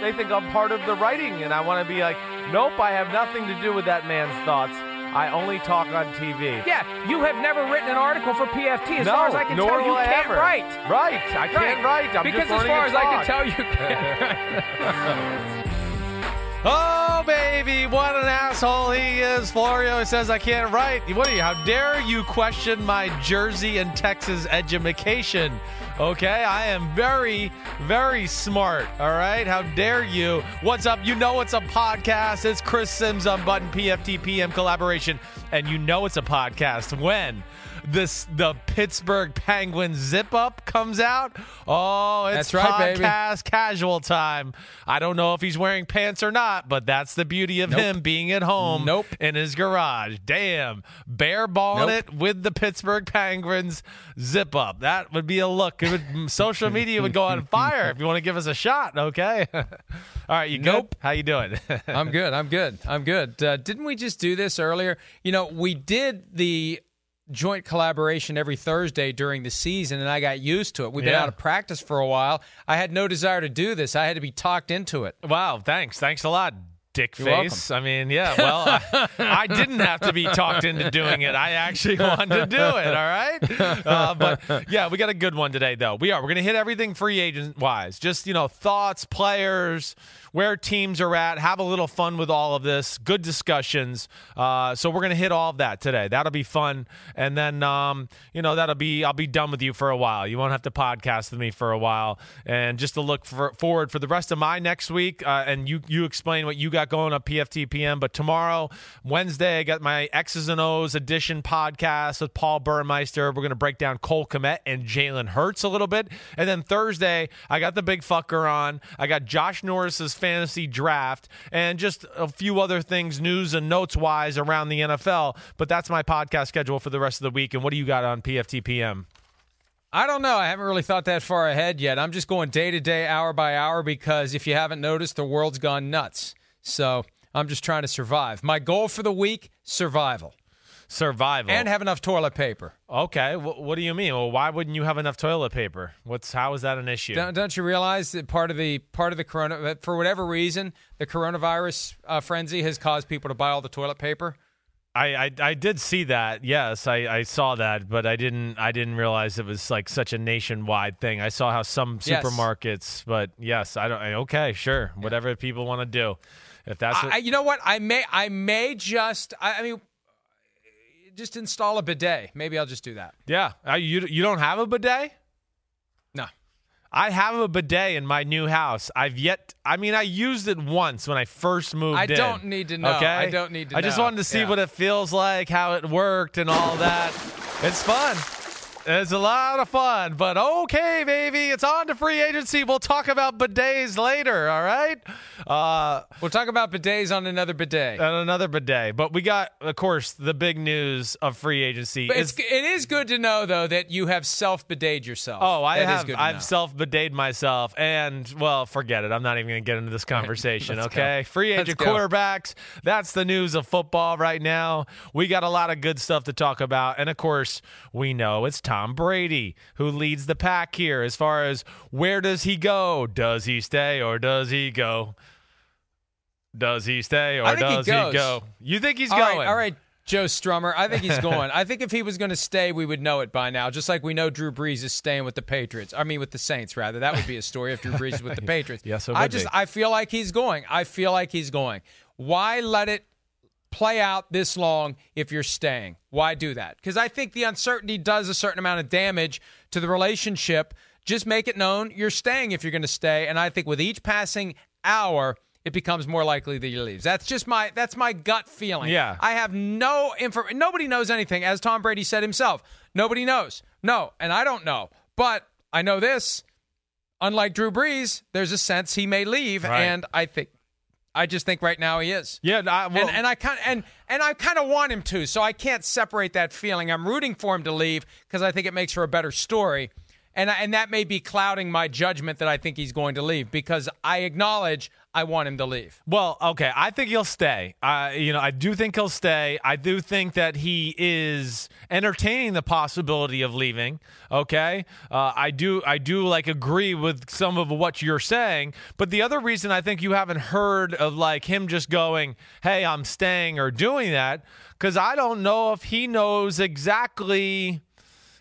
They think I'm part of the writing, and I want to be like, nope, I have nothing to do with that man's thoughts. I only talk on TV. Yeah, you have never written an article for PFT. As no, far as I can tell, you I can't ever. write. Right, I can't write. I'm because as far as I can tell, you can't. Oh, baby, what an asshole he is. Florio says, I can't write. What are you? How dare you question my Jersey and Texas education? Okay, I am very, very smart. All right, how dare you? What's up? You know it's a podcast. It's Chris Simms on Button PFT PM collaboration. And you know it's a podcast when this the Pittsburgh Penguins zip up comes out. Oh, it's That's right, baby. podcast casual time. I don't know if he's wearing pants or not, but that's the beauty of Nope. him being at home Nope. in his garage. Damn. Bare balling Nope. it with the Pittsburgh Penguins zip up. That would be a look. It would social media would go on fire if you want to give us a shot, okay? All right, you good? How you doing? I'm good. I'm good. I'm good. Uh, didn't we just do this earlier? You know, we did the joint collaboration every Thursday during the season, and I got used to it. We've been Yeah. out of practice for a while. I had no desire to do this. I had to be talked into it. Wow, thanks. Thanks a lot, dick You're face. I mean, yeah, well, I, I didn't have to be talked into doing it. I actually wanted to do it, all right? Uh, but yeah, we got a good one today, though. We are. We're going to hit everything free agent wise. Just, you know, thoughts, players, where teams are at, have a little fun with all of this, good discussions. Uh, so we're going to hit all of that today. That'll be fun. And then, um, you know, that'll be, I'll be done with you for a while. You won't have to podcast with me for a while. And just to look for, forward for the rest of my next week, uh, and you, you explain what you got going on PFTPM. But tomorrow, Wednesday, I got my X's and O's edition podcast with Paul Burmeister. We're going to break down Cole Kmet and Jalen Hurts a little bit. And then Thursday, I got the big fucker on. I got Josh Norris's fantasy draft and just a few other things, news and notes wise around the NFL. But that's my podcast schedule for the rest of the week. And what do you got on PFTPM? I don't know. I haven't really thought that far ahead yet. I'm just going day to day, hour by hour, because if you haven't noticed, the world's gone nuts. So I'm just trying to survive. My goal for the week survival Survival. and have enough toilet paper. okay. Wh- what do you mean? Well, why wouldn't you have enough toilet paper? What's how is that an issue? Don't, don't you realize that part of the part of the corona for whatever reason the coronavirus uh, frenzy has caused people to buy all the toilet paper? I, I I did see that. Yes, I, I saw that, but I didn't I didn't realize it was like such a nationwide thing. I saw how some Yes. supermarkets, but yes, I don't. Okay, sure, whatever people want to do. If that's what, I, you know what? I may I may just I, I mean just install a bidet. Maybe I'll just do that. yeah, Uh, you you don't have a bidet. No. I have a bidet in my new house. I've yet. I mean, I used it once when I first moved I in. don't need to know. Okay, I don't need to know. I just know. wanted to see Yeah. what it feels like, how it worked, and all that. It's fun. It's a lot of fun, but okay, baby, it's on to free agency. We'll talk about bidets later, all right? Uh, We'll talk about bidets on another bidet. and another bidet, but we got, of course, the big news of free agency. But is- it's, it is good to know though that you have self bideted yourself. Oh, I That is have. I've self bidet myself, and well, forget it. I'm not even going to get into this conversation. Okay, go. free agent quarterbacks. That's the news of football right now. We got a lot of good stuff to talk about, and of course, we know it's Tom Brady who leads the pack here as far as where does he go? Does he stay or does he go? Does he stay or think he does he, go? You think he's All right, going? all right, Joe Strummer. I think he's going. I think if he was going to stay, we would know it by now. Just like we know Drew Brees is staying with the Patriots. I mean, with the Saints, rather. That would be a story if Drew Brees is with the Patriots. Yes, it I just, be. I feel like he's going. I feel like he's going. Why let it play out this long if you're staying? Why do that? Because I think the uncertainty does a certain amount of damage to the relationship. Just make it known you're staying if you're going to stay. And I think with each passing hour, it becomes more likely that he leaves. That's just my that's my gut feeling. Yeah. I have no info. Nobody knows anything, as Tom Brady said himself. Nobody knows. No, and I don't know. But I know this. Unlike Drew Brees, there's a sense he may leave, Right. and I think, I just think right now he is. Yeah, I, well, and, and I kind and and I kind of want him to, so I can't separate that feeling. I'm rooting for him to leave because I think it makes for a better story, and and that may be clouding my judgment that I think he's going to leave because I acknowledge I want him to leave. Well, okay. I think he'll stay. I, you know, I do think he'll stay. I do think that he is entertaining the possibility of leaving. Okay, uh, I do. I do like agree with some of what you're saying. But the other reason I think you haven't heard of like him just going, "Hey, I'm staying" or doing that, because I don't know if he knows exactly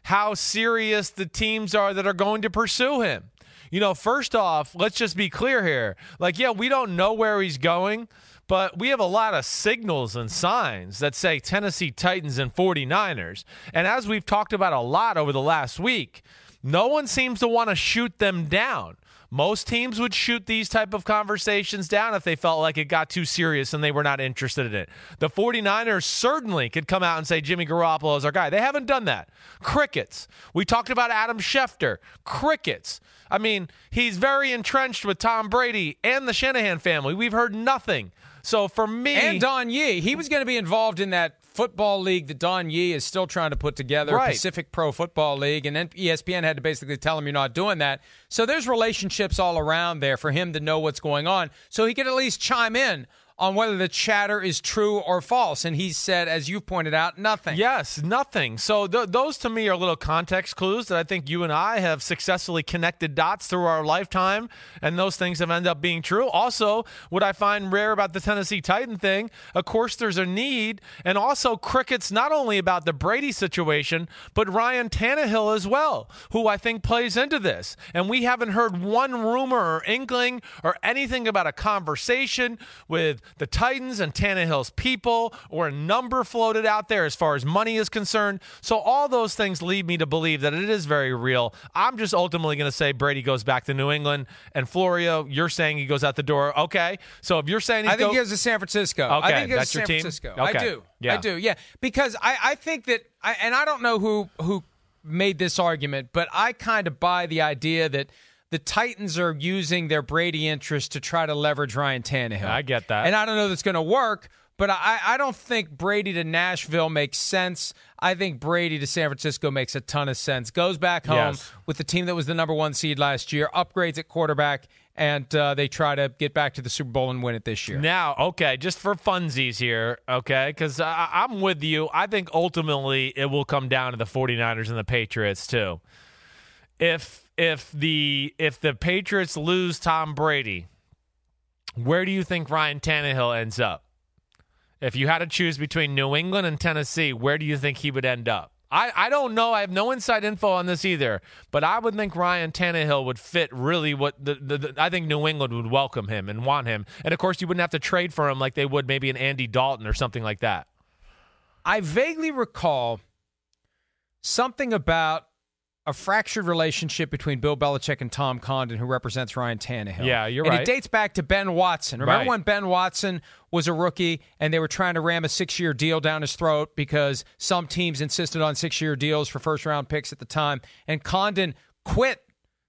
how serious the teams are that are going to pursue him. You know, first off, let's just be clear here. Like, yeah, we don't know where he's going, but we have a lot of signals and signs that say Tennessee Titans and 49ers. And as we've talked about a lot over the last week, no one seems to want to shoot them down. Most teams would shoot these type of conversations down if they felt like it got too serious and they were not interested in it. The 49ers certainly could come out and say Jimmy Garoppolo is our guy. They haven't done that. Crickets. We talked about Adam Schefter. Crickets. I mean, he's very entrenched with Tom Brady and the Shanahan family. We've heard nothing. So for me, And Don Yee, he was going to be involved in that football league that Don Yee is still trying to put together, Right. Pacific Pro Football League, and then ESPN had to basically tell him you're not doing that. So there's relationships all around there for him to know what's going on, so he could at least chime in on whether the chatter is true or false. And he said, as you pointed out, nothing. Yes, nothing. So th- those to me are little context clues that I think you and I have successfully connected dots through our lifetime, and those things have ended up being true. Also, what I find rare about the Tennessee Titan thing, of course, there's a need, and also crickets not only about the Brady situation, but Ryan Tannehill as well, who I think plays into this. And we haven't heard one rumor or inkling or anything about a conversation with the Titans and Tannehill's people or a number floated out there as far as money is concerned. So all those things lead me to believe that it is very real. I'm just ultimately going to say Brady goes back to New England and Florio, you're saying he goes out the door. Okay. So if you're saying I think go- he goes to San Francisco. I Okay, think he goes that's to San team? Francisco. Okay, I do. yeah. I do. Yeah, because I, I think that, I, and I don't know who who made this argument, but I kind of buy the idea that the Titans are using their Brady interest to try to leverage Ryan Tannehill. I get that. and I don't know if that's going to work. But I, I don't think Brady to Nashville makes sense. I think Brady to San Francisco makes a ton of sense. Goes back home Yes. with the team that was the number one seed last year, upgrades at quarterback, and uh, they try to get back to the Super Bowl and win it this year. Now, okay, just for funsies here, okay, because I'm with you. I think ultimately it will come down to the 49ers and the Patriots too. If if the if the Patriots lose Tom Brady, where do you think Ryan Tannehill ends up? If you had to choose between New England and Tennessee, where do you think he would end up? I, I don't know. I have no inside info on this either, but I would think Ryan Tannehill would fit really what the, the, the I think New England would welcome him and want him. And of course, you wouldn't have to trade for him like they would maybe an Andy Dalton or something like that. I vaguely recall something about a fractured relationship between Bill Belichick and Tom Condon, who represents Ryan Tannehill. Yeah, you're and right. it dates back to Ben Watson. Remember Right. when Ben Watson was a rookie and they were trying to ram a six-year deal down his throat because some teams insisted on six-year deals for first-round picks at the time, and Condon quit.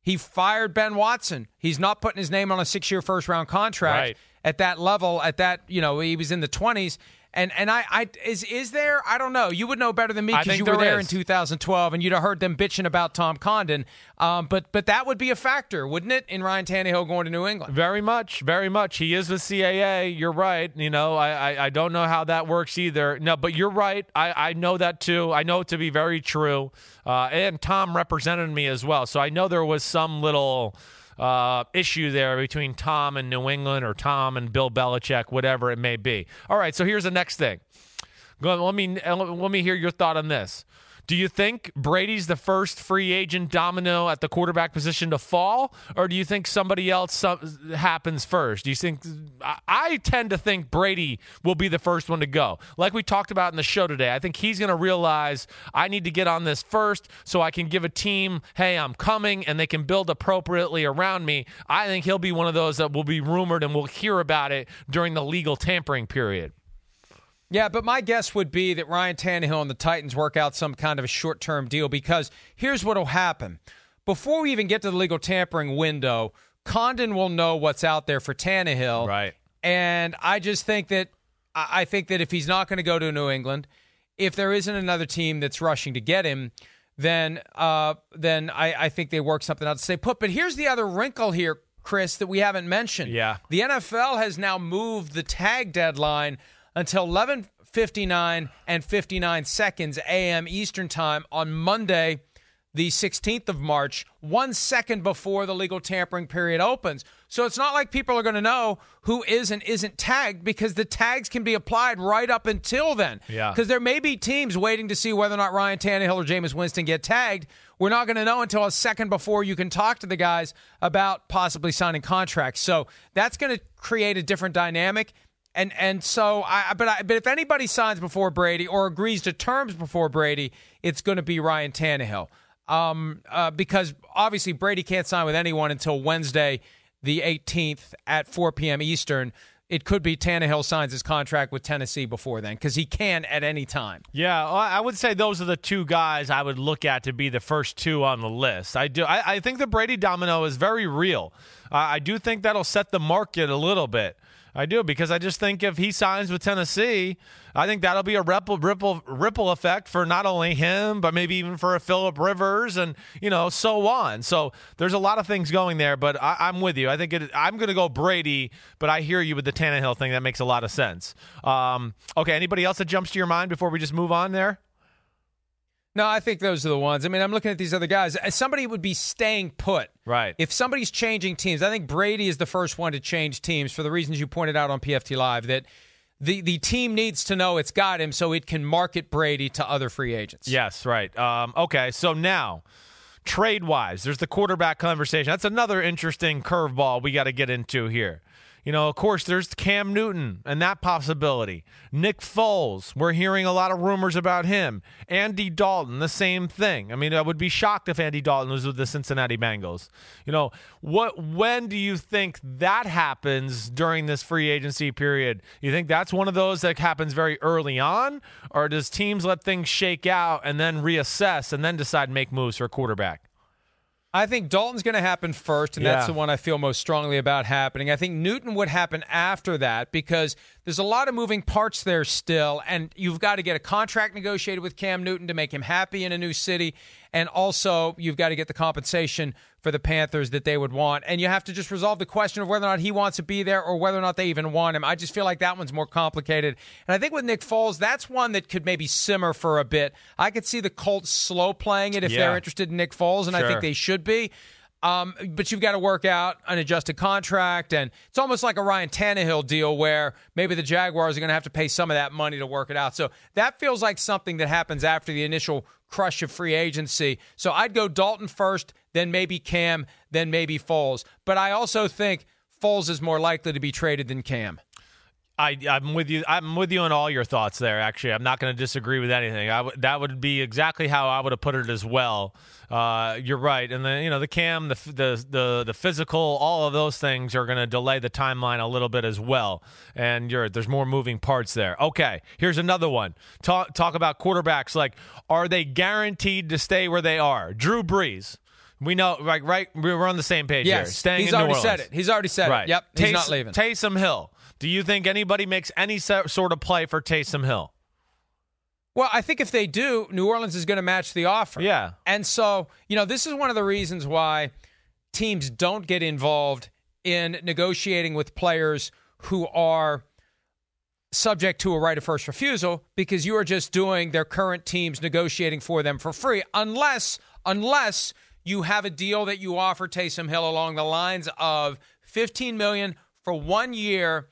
He fired Ben Watson. He's not putting his name on a six-year first-round contract Right. at that level. At that, you know, he was in the twenties. And and I, I is is there? I don't know. You would know better than me because you were there is. in 2012, and you'd have heard them bitching about Tom Condon. Um, but but that would be a factor, wouldn't it, in Ryan Tannehill going to New England? Very much, very much. He is with CAA. You're right. You know, I, I, I don't know how that works either. No, but you're right. I, I know that too. I know it to be very true. Uh, and Tom represented me as well. So I know there was some little uh, issue there between Tom and New England or Tom and Bill Belichick, whatever it may be. All right. So here's the next thing. Let me let me hear your thought on this. Do you think Brady's the first free agent domino at the quarterback position to fall, or do you think somebody else uh, happens first? Do you think? I, I tend to think Brady will be the first one to go. Like we talked about in the show today, I think he's going to realize I need to get on this first, so I can give a team, hey, I'm coming, and they can build appropriately around me. I think he'll be one of those that will be rumored and we'll hear about it during the legal tampering period. Yeah, but my guess would be that Ryan Tannehill and the Titans work out some kind of a short term deal because here's what will happen. before we even get to the legal tampering window, Condon will know what's out there for Tannehill. Right. And I just think that I think that if he's not going to go to New England, if there isn't another team that's rushing to get him, then uh, then I, I think they work something out to stay put. But here's the other wrinkle here, Chris, that we haven't mentioned. Yeah. The NFL has now moved the tag deadline until 11:59 and 59 seconds a.m. Eastern Time on Monday, the 16th of March, one second before the legal tampering period opens. So it's not like people are going to know who is and isn't tagged because the tags can be applied right up until then. Yeah. Because there may be teams waiting to see whether or not Ryan Tannehill or Jameis Winston get tagged. We're not going to know until a second before you can talk to the guys about possibly signing contracts. So that's going to create a different dynamic. And and so I but I, but if anybody signs before Brady or agrees to terms before Brady, it's going to be Ryan Tannehill. Um, uh, because obviously Brady can't sign with anyone until Wednesday, the 18th at 4 p.m. Eastern. It could be Tannehill signs his contract with Tennessee before then because he can at any time. Yeah, I would say those are the two guys I would look at to be the first two on the list. I do. I, I think the Brady domino is very real. Uh, I do think that'll set the market a little bit. I do because I just think if he signs with Tennessee, I think that'll be a ripple ripple ripple effect for not only him but maybe even for a Philip Rivers and you know so on. So there's a lot of things going there, but I, am with you. I think it, I'm going to go Brady, but I hear you with the Tannehill thing. That makes a lot of sense. Um, okay, anybody else that jumps to your mind before we just move on there? No, I think those are the ones. I mean, I'm looking at these other guys. Somebody would be staying put. Right. If somebody's changing teams, I think Brady is the first one to change teams for the reasons you pointed out on PFT Live that the, the team needs to know it's got him so it can market Brady to other free agents. Yes, right. Um, okay, so now trade wise, there's the quarterback conversation. That's another interesting curveball we got to get into here. You know, of course, there's Cam Newton and that possibility. Nick Foles, we're hearing a lot of rumors about him. Andy Dalton, the same thing. I mean, I would be shocked if Andy Dalton was with the Cincinnati Bengals. You know, what? When do you think that happens during this free agency period? You think that's one of those that happens very early on, or does teams let things shake out and then reassess and then decide to make moves for a quarterback? I think Dalton's going to happen first, and Yeah. that's the one I feel most strongly about happening. I think Newton would happen after that because there's a lot of moving parts there still, and you've got to get a contract negotiated with Cam Newton to make him happy in a new city, and also you've got to get the compensation for the Panthers that they would want, and you have to just resolve the question of whether or not he wants to be there or whether or not they even want him. I just feel like that one's more complicated, and I think with Nick Foles, that's one that could maybe simmer for a bit. I could see the Colts slow playing it if Yeah. they're interested in Nick Foles, and I think they should be. Um, but you've got to work out an adjusted contract, and it's almost like a Ryan Tannehill deal where maybe the Jaguars are going to have to pay some of that money to work it out. So that feels like something that happens after the initial crush of free agency. So I'd go Dalton first, then maybe Cam, then maybe Foles. But I also think Foles is more likely to be traded than Cam. I, I'm with you. I'm with you on all your thoughts there. Actually, I'm not going to disagree with anything. I w- that would be exactly how I would have put it as well. Uh, you're right, and the you know the cam, the f- the the, the physical, all of those things are going to delay the timeline a little bit as well. And you're there's more moving parts there. Okay, here's another one. Talk talk about quarterbacks. Like, are they guaranteed to stay where they are? Drew Brees. We know, like, right? We're on the same page here. Yes, Staying he's in New already said it. He's already said Right. it. Yep, he's not leaving. Taysom Hill. Do you think anybody makes any sort of play for Taysom Hill? Well, I think if they do, New Orleans is going to match the offer. Yeah. And so, you know, this is one of the reasons why teams don't get involved in negotiating with players who are subject to a right of first refusal because you are just doing their current teams negotiating for them for free unless unless you have a deal that you offer Taysom Hill along the lines of 15 million for 1 year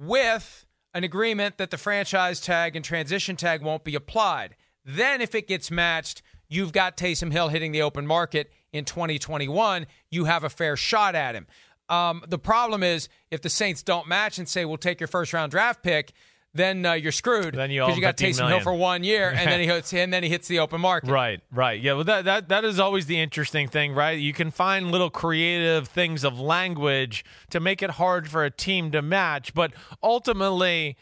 with an agreement that the franchise tag and transition tag won't be applied. Then, if it gets matched, you've got Taysom Hill hitting the open market in 2021. You have a fair shot at him. Um, the problem is if the Saints don't match and say, we'll take your first round draft pick, then uh, you're screwed. Then you because you got 15 Taysom Hill for one year, and then he hits and then he hits the open market. Right, right. Yeah, well, that, that, that is always the interesting thing, right? You can find little creative things of language to make it hard for a team to match, but ultimately,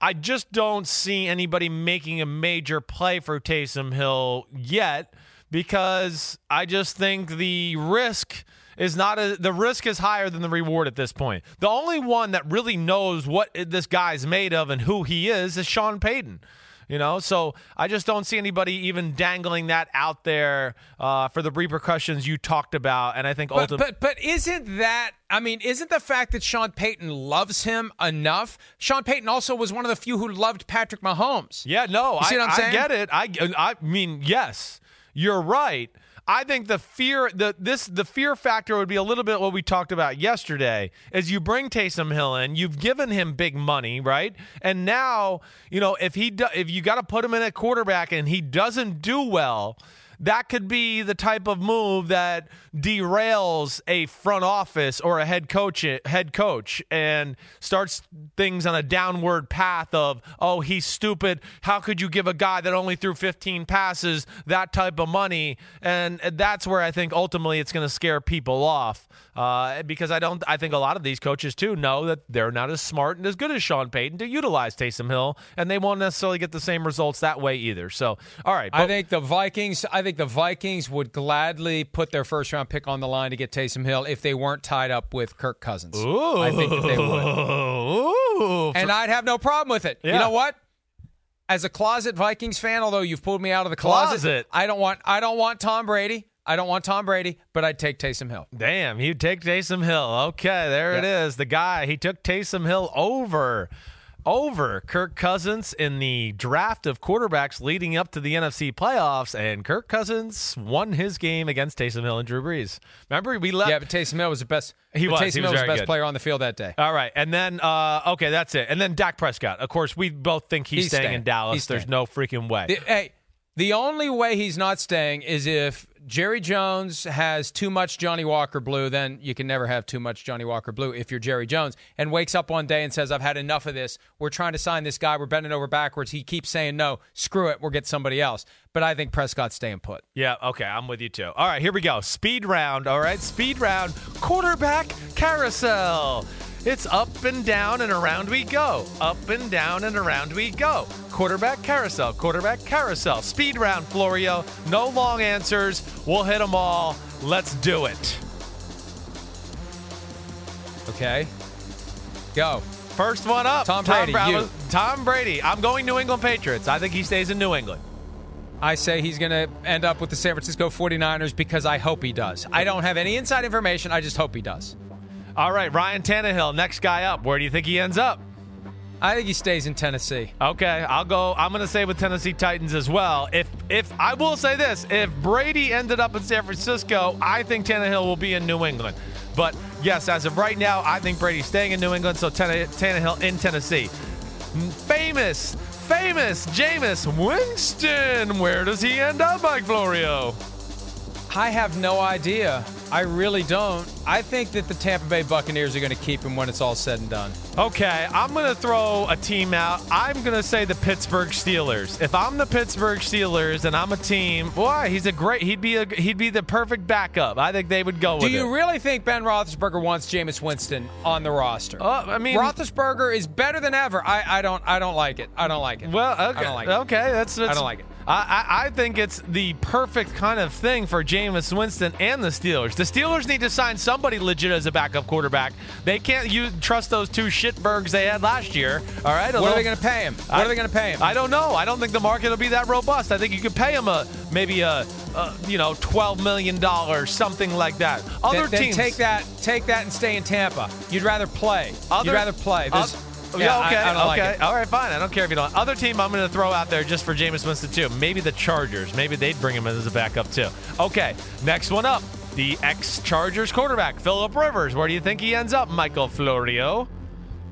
I just don't see anybody making a major play for Taysom Hill yet because I just think the risk is not a, the risk is higher than the reward at this point. The only one that really knows what this guy's made of and who he is is Sean Payton. You know, so I just don't see anybody even dangling that out there uh, for the repercussions you talked about. And I think But, ultimately, but but isn't that I mean, isn't the fact that Sean Payton loves him enough? Sean Payton also was one of the few who loved Patrick Mahomes. yeah, no, You see I, what I'm I saying? get it. I, I mean, yes, you're right. I think the fear the this the fear factor would be a little bit what we talked about yesterday. Is you bring Taysom Hill in, you've given him big money, right? And now you know if he do, if you got to put him in at quarterback and he doesn't do well, that could be the type of move that derails a front office or a head coach head coach and starts things on a downward path of oh he's stupid how could you give a guy that only threw 15 passes that type of money and that's where I think ultimately it's going to scare people off uh, because I don't I think a lot of these coaches too know that they're not as smart and as good as Sean Payton to utilize Taysom Hill and they won't necessarily get the same results that way either so all right I think the Vikings. I think the Vikings would gladly put their first round pick on the line to get Taysom Hill if they weren't tied up with Kirk Cousins. I think that they would, Ooh. and I'd have no problem with it. You know what? As a closet Vikings fan, although you've pulled me out of the closet, Closet. I don't want. I don't want Tom Brady. I don't want Tom Brady, but I'd take Taysom Hill. Damn, you'd take Taysom Hill. Okay, there it is. The guy he took Taysom Hill over over Kirk Cousins in the draft of quarterbacks leading up to the NFC playoffs, and Kirk Cousins won his game against Taysom Hill and Drew Brees. Remember, we left. Yeah, but Taysom Hill was the best. He was. Taysom He was Hill was the best good. player on the field that day. all right, and then uh, okay, that's it. And then Dak Prescott. Of course, we both think he's, He's staying, staying. in Dallas. He's There's staying. no freaking way. The- hey, the only way he's not staying is if Jerry Jones has too much Johnnie Walker Blue. Then you can never have too much Johnnie Walker Blue if you're Jerry Jones and wakes up one day and says, "I've had enough of this. We're trying to sign this guy. We're bending over backwards. He keeps saying no. Screw it. We'll get somebody else." But I think Prescott's staying put. Yeah, okay, I'm with you too. All right, here we go. Speed round, all right? Speed round, quarterback carousel. It's up and down and around we go. Up and down and around we go. Quarterback carousel, quarterback carousel. Speed round, Florio. No long answers. We'll hit them all. Let's do it. Okay, go. First one up. Tom Brady, you. Tom Brady. I'm going New England Patriots. I think he stays in New England. I say he's going to end up with the San Francisco 49ers because I hope he does. I don't have any inside information. I just hope he does. All right, Ryan Tannehill, next guy up. Where do you think he ends up? I think he stays in Tennessee. Okay, I'll go. I'm going to say with Tennessee Titans as well. If if I will say this, if Brady ended up in San Francisco, I think Tannehill will be in New England. But yes, as of right now, I think Brady's staying in New England. So Tanne- Tannehill in Tennessee. Famous, famous Jameis Winston. Where does he end up, Mike Florio? I have no idea. I really don't. I think that the Tampa Bay Buccaneers are going to keep him when it's all said and done. Okay, I'm going to throw a team out. I'm going to say the Pittsburgh Steelers. If I'm the Pittsburgh Steelers and I'm a team, boy, he's a great. He'd be a he'd be the perfect backup. I think they would go Do with Do you it. really think Ben Roethlisberger wants Jameis Winston on the roster? Uh, I mean- Roethlisberger is better than ever. I, I don't I don't like it. I don't like it. well, okay, I don't like it. okay, that's, that's I don't like it. I, I I think it's the perfect kind of thing for Jameis Winston and the Steelers. The Steelers need to sign somebody legit as a backup quarterback. They can't use, trust those two shitbergs they had last year. All right, What are they going to pay him? What I- are they going to pay him? I don't know. I don't think the market will be that robust. I think you could pay him a maybe a, a you know twelve million dollars, something like that. Other then, then teams take that, take that, and stay in Tampa. You'd rather play. Other- You'd rather play. There's- yeah, yeah, I- okay, I, don't like okay, all right, fine. I don't care if you don't. Other team, I'm going to throw out there just for Jameis Winston too. Maybe the Chargers. Maybe they'd bring him in as a backup too. Okay, next one up, the ex-Chargers quarterback Philip Rivers. Where do you think he ends up, Michael Florio?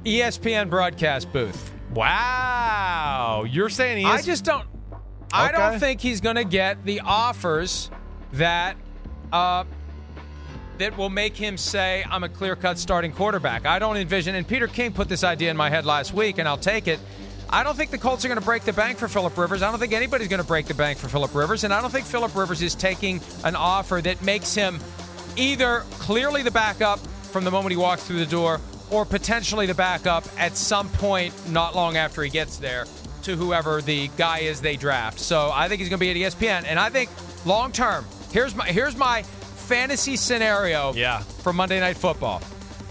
ESPN broadcast booth. Wow, you're saying he is? I just don't. I Okay. don't think he's going to get the offers that uh, that will make him say, "I'm a clear-cut starting quarterback." I don't envision. And Peter King put this idea in my head last week, and I'll take it. I don't think the Colts are going to break the bank for Philip Rivers. I don't think anybody's going to break the bank for Philip Rivers, and I don't think Philip Rivers is taking an offer that makes him either clearly the backup from the moment he walks through the door, or potentially the backup at some point not long after he gets there. to whoever the guy is they draft. So I think he's going to be at ESPN, and I think long term. Here's my here's my fantasy scenario. Yeah. For Monday Night Football,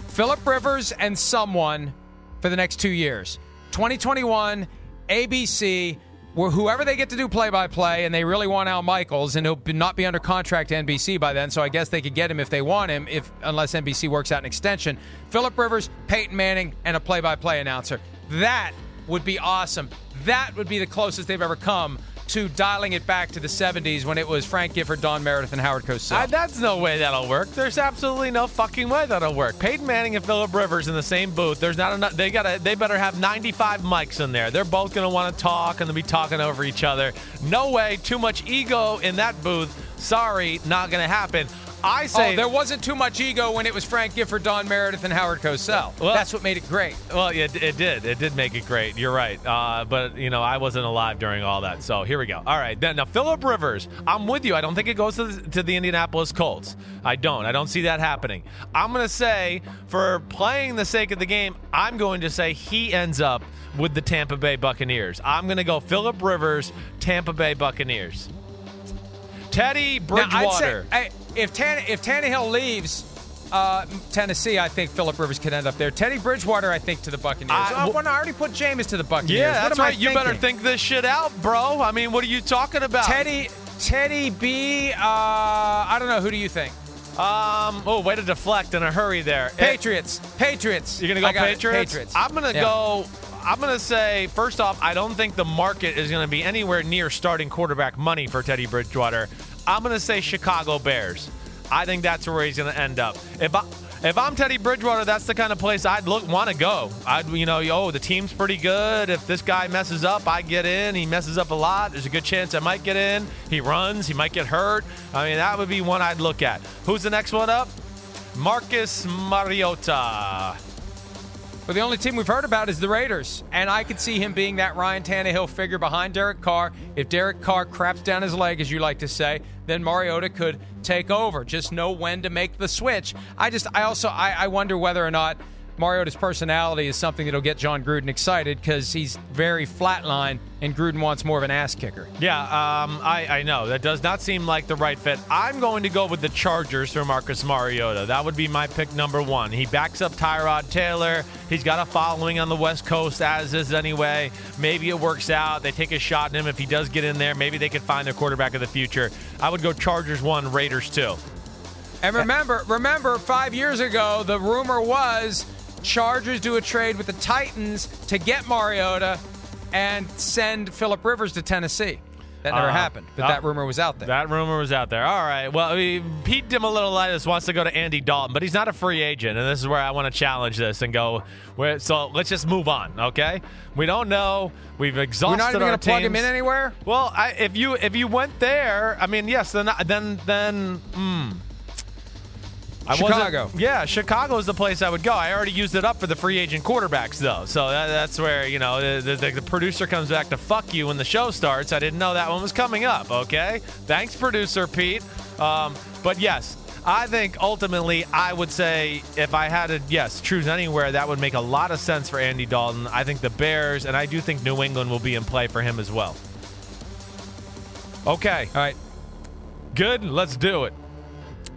Philip Rivers and someone for the next two years. 2021, ABC, where whoever they get to do play by play, and they really want Al Michaels, and he'll not be under contract to NBC by then, so I guess they could get him if they want him, if unless NBC works out an extension. Philip Rivers, Peyton Manning, and a play by play announcer. That would be awesome. That would be the closest they've ever come to dialing it back to the 70s when it was Frank Gifford, Don Meredith, and Howard Cosell. I, that's no way that'll work. There's absolutely no fucking way that'll work. Peyton Manning and Philip Rivers in the same booth. There's not enough. They gotta. They better have 95 mics in there. They're both gonna want to talk and they'll be talking over each other. No way. Too much ego in that booth. Sorry, not gonna happen. I say oh, there wasn't too much ego when it was Frank Gifford, Don Meredith, and Howard Cosell. Well- That's what made it great. Well, it, it did. It did make it great. You're right. Uh, but, you know, I wasn't alive during all that. So here we go. All right. Then, now, Philip Rivers, I'm with you. I don't think it goes to the, to the Indianapolis Colts. I don't. I don't see that happening. I'm going to say, for playing the sake of the game, I'm going to say he ends up with the Tampa Bay Buccaneers. I'm going to go Philip Rivers, Tampa Bay Buccaneers. Teddy Now, Bridgewater. I'd say, I, if Tan, if Tannehill leaves uh, Tennessee, I think Philip Rivers could end up there. Teddy Bridgewater, I think, to the Buccaneers. I- well, I already put Jameis to the Buccaneers. yeah, that's right. You better think this shit out, bro. I mean, what are you talking about? Teddy, Teddy B. Uh, I don't know. Who do you think? Um. Oh, way to deflect in a hurry there. Patriots. Patriots. You're gonna go I got it. Patriots. Patriots. I'm gonna Yeah. go. I'm gonna say first off, I don't think the market is gonna be anywhere near starting quarterback money for Teddy Bridgewater. I'm gonna say Chicago Bears. I think that's where he's gonna end up. If I if I'm Teddy Bridgewater, that's the kind of place I'd look want to go. I'd you know, oh, the team's pretty good. If this guy messes up, I get in. He messes up a lot. There's a good chance I might get in. He runs. He might get hurt. I mean, that would be one I'd look at. Who's the next one up? Marcus Mariota. But the only team we've heard about is the Raiders, and I could see him being that Ryan Tannehill figure behind Derek Carr. If Derek Carr craps down his leg, as you like to say, then Mariota could take over. Just know when to make the switch. I just, I also, I, I wonder whether or not Mariota's personality is something that'll get Jon Gruden excited because he's very flatline, and Gruden wants more of an ass kicker. Yeah, um, I, I know. That does not seem like the right fit. I'm going to go with the Chargers for Marcus Mariota. That would be my pick number one. He backs up Tyrod Taylor. He's got a following on the West Coast, as is anyway. Maybe it works out. They take a shot at him if he does get in there. Maybe they could find their quarterback of the future. I would go Chargers one, Raiders two. And remember, remember, five years ago, the rumor was Chargers do a trade with the Titans to get Mariota and send Philip Rivers to Tennessee. That never Uh, happened, but uh, that rumor was out there. That rumor was out there. All right. Well, I mean, Pete Dimalitolitis wants to go to Andy Dalton, but he's not a free agent, and this is where I want to challenge this and go. Where, so let's just move on, okay? We don't know. We've exhausted We're not even going to plug him in anywhere. Well, I, if you if you went there, I mean, yes, then then then. Hmm. I Chicago. Yeah, Chicago is the place I would go. I already used it up for the free agent quarterbacks, though. So that, that's where you know the, the, the producer comes back to fuck you when the show starts. I didn't know that one was coming up. Okay, thanks, producer Pete. Um, but yes, I think ultimately I would say if I had to yes choose anywhere, that would make a lot of sense for Andy Dalton. I think the Bears, and I do think New England will be in play for him as well. Okay. All right. Good. Let's do it.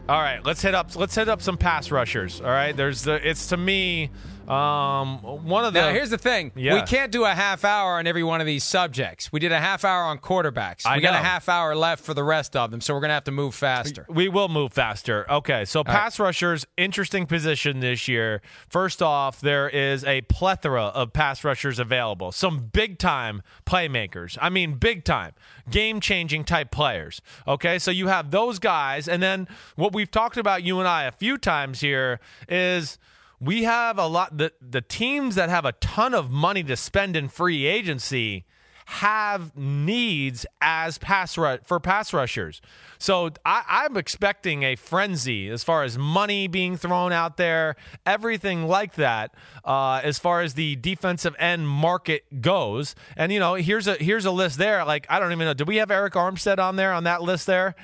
All right, let's hit up. Let's hit up some pass rushers. All right, there's the. It's to me, um, one of the. Now, here's the thing. Yeah. We can't do a half hour on every one of these subjects. We did a half hour on quarterbacks. I we got a half hour left for the rest of them, so we're going to have to move faster. We will move faster. Okay, so pass rushers, interesting position this year. First off, there is a plethora of pass rushers available. Some big time playmakers. I mean, big time, game changing type players. Okay, so you have those guys, and then what we've talked about, you and I, a few times here is. We have a lot the the teams that have a ton of money to spend in free agency have needs as pass ru- for pass rushers. So I, I'm expecting a frenzy as far as money being thrown out there, everything like that, uh, as far as the defensive end market goes. And you know, here's a here's a list there. Like I don't even know. Did we have Arik Armstead on there on that list there?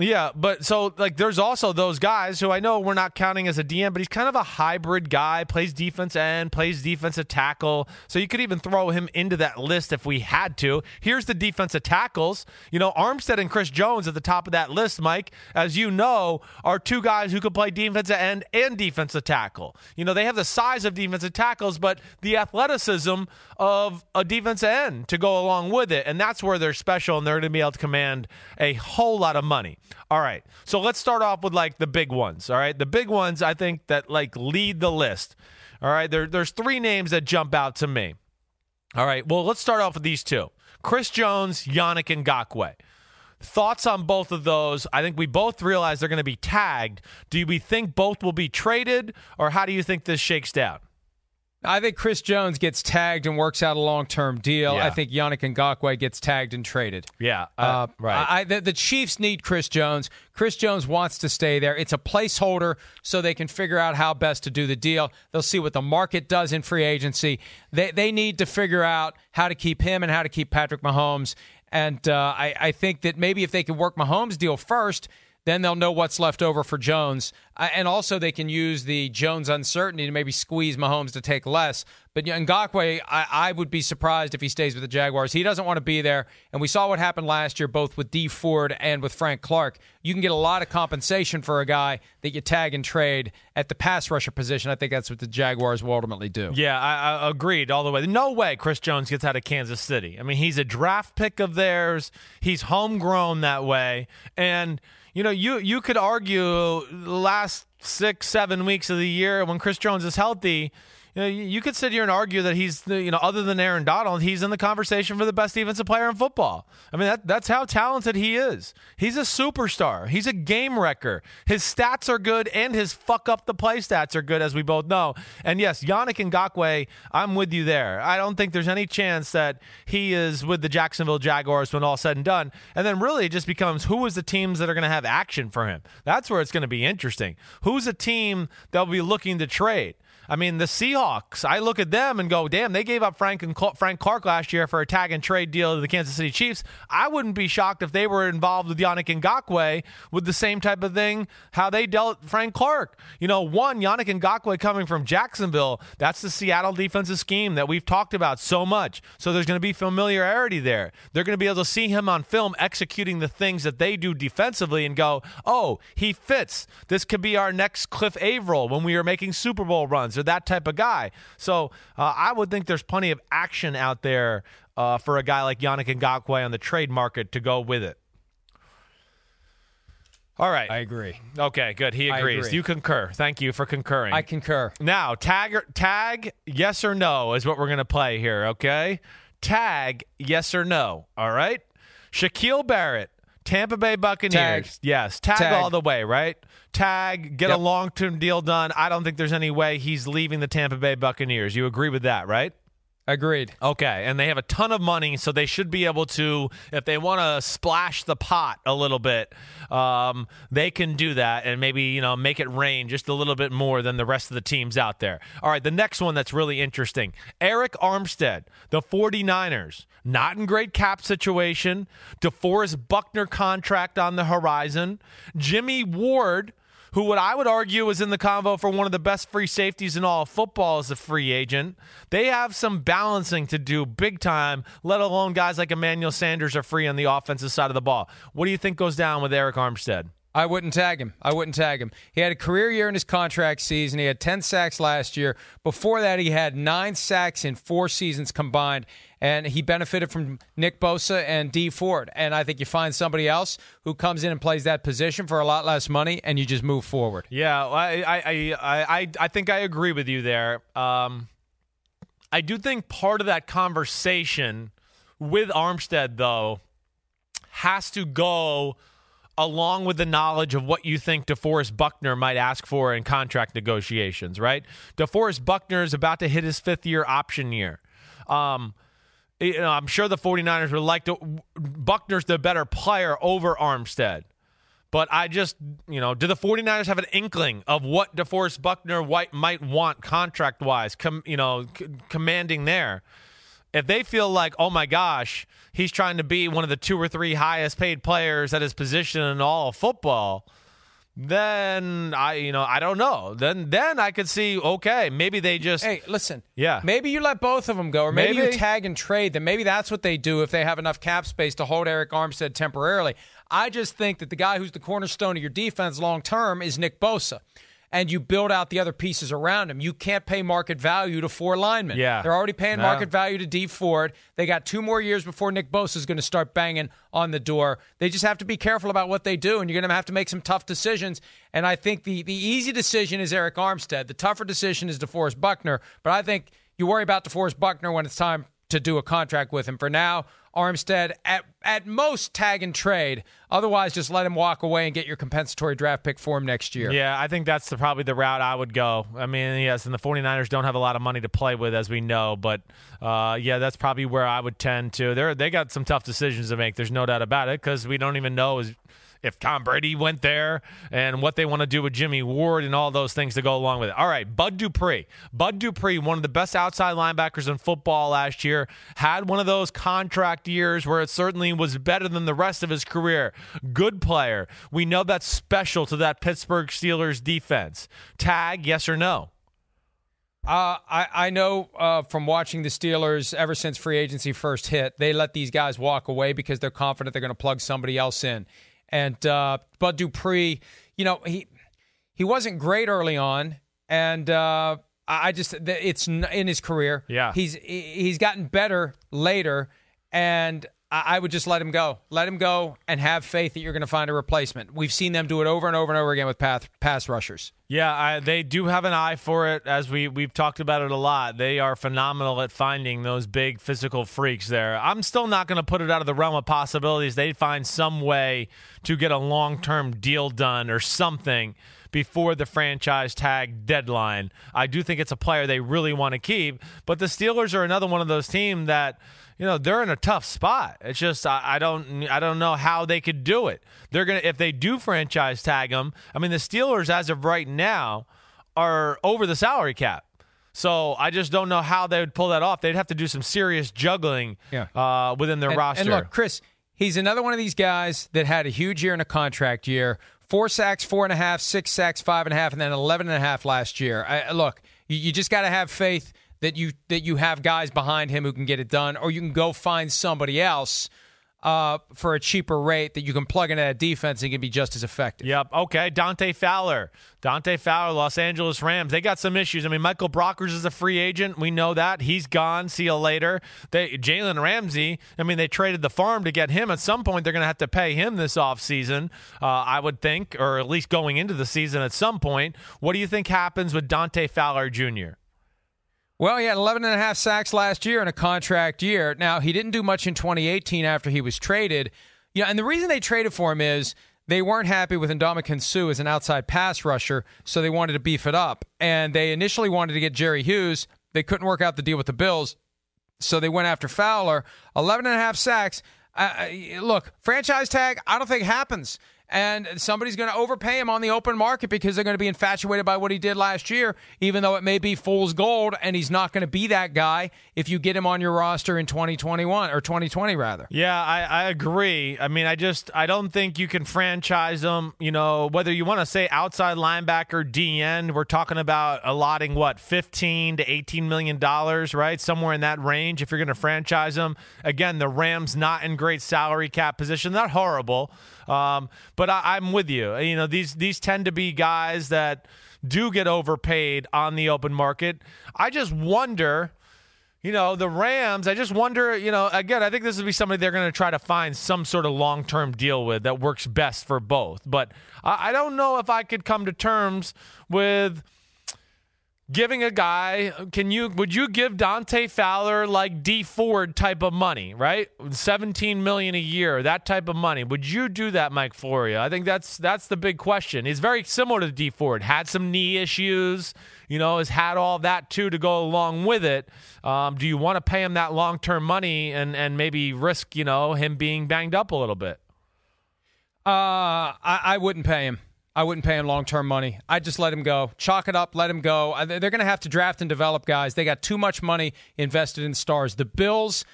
Yeah, but so like there's also those guys who I know we're not counting as a DM, but he's kind of a hybrid guy, plays defense end, plays defensive tackle. So you could even throw him into that list if we had to. Here's the defensive tackles. You know, Armstead and Chris Jones at the top of that list, Mike, as you know, are two guys who could play defensive end and defensive tackle. You know, they have the size of defensive tackles, but the athleticism of a defense end to go along with it. And that's where they're special and they're going to be able to command a whole lot of money. All right. So let's start off with like the big ones. All right. The big ones I think that like lead the list. All right. There, there's three names that jump out to me. All right. Well, let's start off with these two Chris Jones, Yannick Ngakoue. Thoughts on both of those? I think we both realize they're going to be tagged. Do we think both will be traded, or how do you think this shakes down? I think Chris Jones gets tagged and works out a long term deal. Yeah. I think Yannick Ngakoue gets tagged and traded. Yeah, uh, Uh, right. I, the, the Chiefs need Chris Jones. Chris Jones wants to stay there. It's a placeholder so they can figure out how best to do the deal. They'll see what the market does in free agency. They, they need to figure out how to keep him and how to keep Patrick Mahomes. And uh, I, I think that maybe if they can work Mahomes' deal first, then they'll know what's left over for Jones. Uh, and also, they can use the Jones uncertainty to maybe squeeze Mahomes to take less. But Ngakoue, I, I would be surprised if he stays with the Jaguars. He doesn't want to be there. And we saw what happened last year, both with Dee Ford and with Frank Clark. You can get a lot of compensation for a guy that you tag and trade at the pass rusher position. I think that's what the Jaguars will ultimately do. Yeah, I, I agreed all the way. No way Chris Jones gets out of Kansas City. I mean, he's a draft pick of theirs. He's homegrown that way, and you know, you you could argue the last six, seven weeks of the year when Chris Jones is healthy. You, know, you could sit here and argue that he's, you know, other than Aaron Donald, he's in the conversation for the best defensive player in football. I mean, that, that's how talented he is. He's a superstar. He's a game wrecker. His stats are good, and his fuck up the play stats are good, as we both know. And yes, Yannick Ngakoue, I'm with you there. I don't think there's any chance that he is with the Jacksonville Jaguars when all said and done. And then really it just becomes who is the teams that are going to have action for him. That's where it's going to be interesting. Who's a team that'll be looking to trade? I mean, the Seahawks, I look at them and go, damn, they gave up Frank and Cl- Frank Clark last year for a tag and trade deal to the Kansas City Chiefs. I wouldn't be shocked if they were involved with Yannick Ngakoue with the same type of thing, how they dealt Frank Clark. You know, one, Yannick Ngakoue coming from Jacksonville, that's the Seattle defensive scheme that we've talked about so much. So there's going to be familiarity there. They're going to be able to see him on film executing the things that they do defensively and go, oh, he fits. This could be our next Cliff Avril when we are making Super Bowl runs or that type of guy. So uh, I would think there's plenty of action out there uh, for a guy like Yannick Ngakoue on the trade market to go with it. All right. I agree. okay, good. He agrees. agree. You concur. Thank you for concurring. I concur. Now, tag tag yes or no is what we're going to play here, okay? Tag yes or no, all right? Shaquille Barrett, Tampa Bay Buccaneers. Tag. Yes, tag, Tag. all the way, right? Tag, get a long-term deal done. I don't think there's any way he's leaving the Tampa Bay Buccaneers. You agree with that, right? Agreed. Okay, and they have a ton of money, so they should be able to, if they want to splash the pot a little bit, um, they can do that and maybe you know make it rain just a little bit more than the rest of the teams out there. All right, the next one that's really interesting: Arik Armstead, the 49ers, not in great cap situation. DeForest Buckner contract on the horizon. Jimmy Ward who what I would argue is in the convo for one of the best free safeties in all of football as a free agent. They have some balancing to do big time, let alone guys like Emmanuel Sanders are free on the offensive side of the ball. What do you think goes down with Arik Armstead? I wouldn't tag him. I wouldn't tag him. He had a career year in his contract season. He had 10 sacks last year. Before that, he had nine sacks in four seasons combined, and he benefited from Nick Bosa and Dee Ford. And I think you find somebody else who comes in and plays that position for a lot less money, and you just move forward. Yeah, I I I I, I think I agree with you there. Um, I do think part of that conversation with Armstead though has to go along with the knowledge of what you think DeForest Buckner might ask for in contract negotiations, right? DeForest Buckner is about to hit his fifth year option year. Um, you know, I'm sure the 49ers would like to. Buckner's the better player over Armstead. But I just, you know, do the 49ers have an inkling of what DeForest Buckner White might want contract wise, com, you know, c- commanding there? If they feel like, oh my gosh, he's trying to be one of the two or three highest paid players at his position in all of football, then I, you know, I don't know. Then, then I could see, okay, maybe they just, Hey, listen. Yeah. Maybe you let both of them go, or maybe, Maybe. you tag and trade them. Maybe that's what they do if they have enough cap space to hold Arik Armstead temporarily. I just think that the guy who's the cornerstone of your defense long term is Nick Bosa. And you build out the other pieces around him. You can't pay market value to four linemen. Yeah. They're already paying No. market value to Dee Ford. They got two more years before Nick Bosa is going to start banging on the door. They just have to be careful about what they do, and you're going to have to make some tough decisions. And I think the, the easy decision is Arik Armstead. The tougher decision is DeForest Buckner. But I think you worry about DeForest Buckner when it's time to do a contract with him. For now, Armstead at at most tag and trade. Otherwise, just let him walk away and get your compensatory draft pick for him next year. Yeah, I think that's the, probably the route I would go. I mean, yes, and the 49ers don't have a lot of money to play with, as we know, but uh, yeah, that's probably where I would tend to. They're, they got some tough decisions to make. There's no doubt about it because we don't even know is if Tom Brady went there and what they want to do with Jimmy Ward and all those things to go along with it. All right, Bud Dupree. Bud Dupree, one of the best outside linebackers in football last year, had one of those contract years where it certainly was better than the rest of his career. Good player. We know that's special to that Pittsburgh Steelers defense. Tag, yes or no? Uh, I, I know uh, from watching the Steelers ever since free agency first hit, they let these guys walk away because they're confident they're going to plug somebody else in. And uh, Bud Dupree, you know, he he wasn't great early on, and uh, I I just it's in his career. Yeah. he's he's gotten better later, and I would just let him go. Let him go and have faith that you're going to find a replacement. We've seen them do it over and over and over again with pass, pass rushers. Yeah, I, they do have an eye for it. As we we've talked about it a lot, they are phenomenal at finding those big physical freaks. There, I'm still not going to put it out of the realm of possibilities. They find some way to get a long term deal done or something before the franchise tag deadline. I do think it's a player they really want to keep, but the Steelers are another one of those teams that you know they're in a tough spot. It's just I, I don't I don't know how they could do it. They're gonna if they do franchise tag them. I mean the Steelers as of right now are over the salary cap. So I just don't know how they would pull that off. They'd have to do some serious juggling Yeah. uh, within their and, roster. And look, Chris, he's another one of these guys that had a huge year in a contract year. Four sacks, four and a half, six sacks, five and a half, and then eleven and a half last year. I, look, you, you just got to have faith that you that you have guys behind him who can get it done, or you can go find somebody else uh, for a cheaper rate that you can plug into that defense and can be just as effective. Yep. Okay. Dante Fowler. Dante Fowler, Los Angeles Rams. They got some issues. I mean, Michael Brockers is a free agent. We know that. He's gone. See you later. They Jalen Ramsey. I mean, they traded the farm to get him. At some point, they're going to have to pay him this offseason, uh, I would think, or at least going into the season at some point. What do you think happens with Dante Fowler Jr.? Well, he had 11 and a half sacks last year in a contract year. Now, he didn't do much in 2018 after he was traded. Yeah, and the reason they traded for him is they weren't happy with Ndamukong Suh as an outside pass rusher, so they wanted to beef it up. And they initially wanted to get Jerry Hughes. They couldn't work out the deal with the Bills, so they went after Fowler. 11 and a half sacks. Uh, look, franchise tag, I don't think happens. And somebody's going to overpay him on the open market because they're going to be infatuated by what he did last year, even though it may be fool's gold, and he's not going to be that guy if you get him on your roster in 2021 or 2020 rather. Yeah, I, I agree. I mean, I just I don't think you can franchise them. You know, whether you want to say outside linebacker, DN, we're talking about allotting what fifteen to eighteen million dollars, right? Somewhere in that range. If you're going to franchise them, again, the Rams not in great salary cap position, not horrible, um, but I, I'm with you. You know, these these tend to be guys that do get overpaid on the open market. I just wonder you know, the Rams, I just wonder, you know, again, I think this would be somebody they're going to try to find some sort of long term deal with that works best for both. But I, I don't know if I could come to terms with giving a guy can you would you give Dante Fowler like Dee Ford type of money, right? 17 million a year, that type of money. Would you do that, Mike Florio? I think that's that's the big question. He's very similar to Dee Ford. Had some knee issues, you know, has had all that too to go along with it. Um, do you want to pay him that long term money and and maybe risk, you know, him being banged up a little bit? Uh, I, I wouldn't pay him. I wouldn't pay him long term money. I'd just let him go. Chalk it up, let him go. They're going to have to draft and develop guys. They got too much money invested in stars. The Bills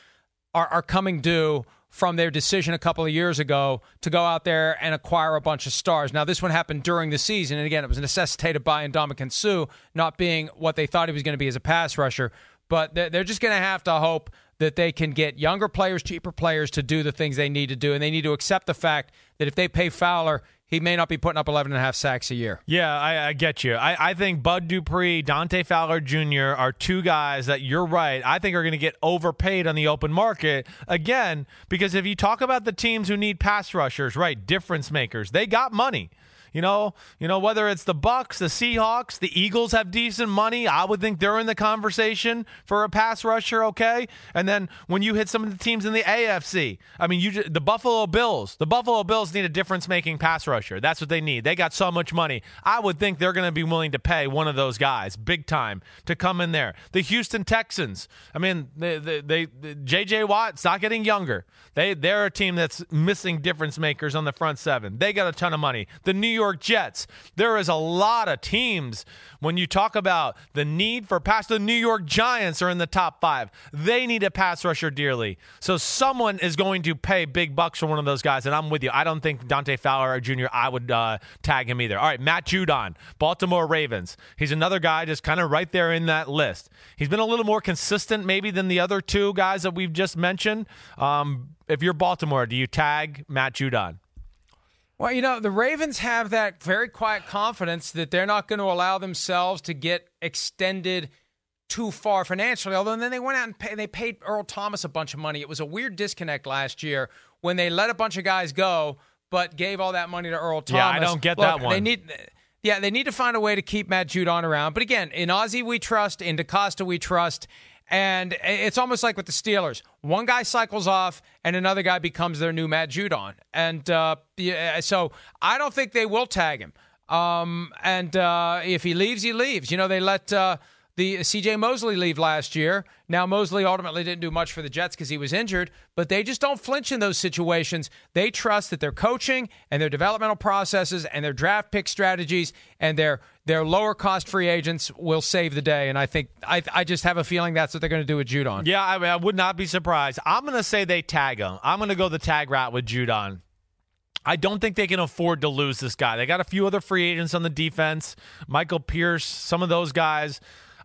are, are coming due from their decision a couple of years ago to go out there and acquire a bunch of stars. Now, this one happened during the season, and again, it was necessitated by Ndamukong Suh not being what they thought he was going to be as a pass rusher. But they're just going to have to hope that they can get younger players, cheaper players to do the things they need to do, and they need to accept the fact that if they pay Fowler, he may not be putting up 11 and a half sacks a year. Yeah, I, I get you. I, I, think Bud Dupree, Dante Fowler Jr. are two guys that you're right. I think are going to get overpaid on the open market again because if you talk about the teams who need pass rushers, right, difference makers, they got money. You know, you know whether it's the Bucs, the Seahawks, the Eagles have decent money. I would think they're in the conversation for a pass rusher. Okay, and then when you hit some of the teams in the AFC, I mean, you the Buffalo Bills. The Buffalo Bills need a difference-making pass rusher. That's what they need. They got so much money. I would think they're going to be willing to pay one of those guys big time to come in there. The Houston Texans. I mean, they, they, they J.J. Watt's not getting younger. They they're a team that's missing difference makers on the front seven. They got a ton of money. The New York Jets. There is a lot of teams when you talk about the need for pass. The New York Giants are in the top five. They need a pass rusher dearly. So someone is going to pay big bucks for one of those guys, and I'm with you. I don't think Dante Fowler Jr. I would uh, tag him either. All right, Matt Judon, Baltimore Ravens. He's another guy just kind of right there in that list. He's been a little more consistent maybe than the other two guys that we've just mentioned. Um, if you're Baltimore, do you tag Matt Judon? Well, you know, the Ravens have that very quiet confidence that they're not going to allow themselves to get extended too far financially. Although then they went out and pay, they paid Earl Thomas a bunch of money. It was a weird disconnect last year when they let a bunch of guys go, but gave all that money to Earl Thomas. Yeah, I don't get Look, that one. They need. Yeah, they need to find a way to keep Matt Judon around. But again, in Ozzie we trust, in DeCosta we trust, and it's almost like with the Steelers. One guy cycles off and another guy becomes their new Matt Judon. And uh, so I don't think they will tag him. Um, and uh, if he leaves, he leaves. You know, they let uh, the uh, CJ Mosley leave last year. Now Mosley ultimately didn't do much for the Jets because he was injured, but they just don't flinch in those situations. They trust that their coaching and their developmental processes and their draft pick strategies and their their lower cost free agents will save the day. And I think I, I just have a feeling that's what they're going to do with Judon. Yeah, I, I would not be surprised. I'm going to say they tag him. I'm going to go the tag route with Judon. I don't think they can afford to lose this guy. They got a few other free agents on the defense, Michael Pierce, some of those guys.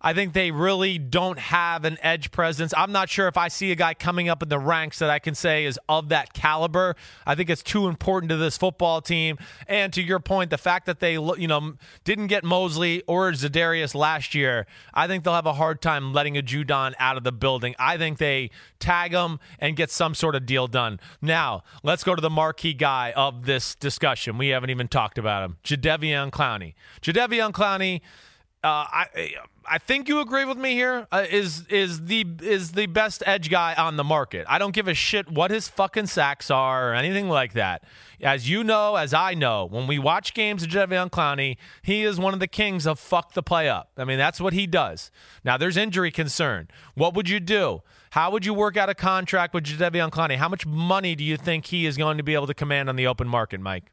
I think they really don't have an edge presence. I'm not sure if I see a guy coming up in the ranks that I can say is of that caliber. I think it's too important to this football team. And to your point, the fact that they you know didn't get Mosley or Za'Darius last year, I think they'll have a hard time letting a Judon out of the building. I think they tag him and get some sort of deal done. Now, let's go to the marquee guy of this discussion. We haven't even talked about him, Jadeveon Clowney. Jadeveon Clowney. Uh, I I think you agree with me here. Uh, is is the is the best edge guy on the market. I don't give a shit what his fucking sacks are or anything like that. As you know, as I know, when we watch games of Jadeveon Clowney, he is one of the kings of fuck the play up. I mean, that's what he does. Now, there's injury concern. What would you do? How would you work out a contract with Jadeveon Clowney? How much money do you think he is going to be able to command on the open market, Mike?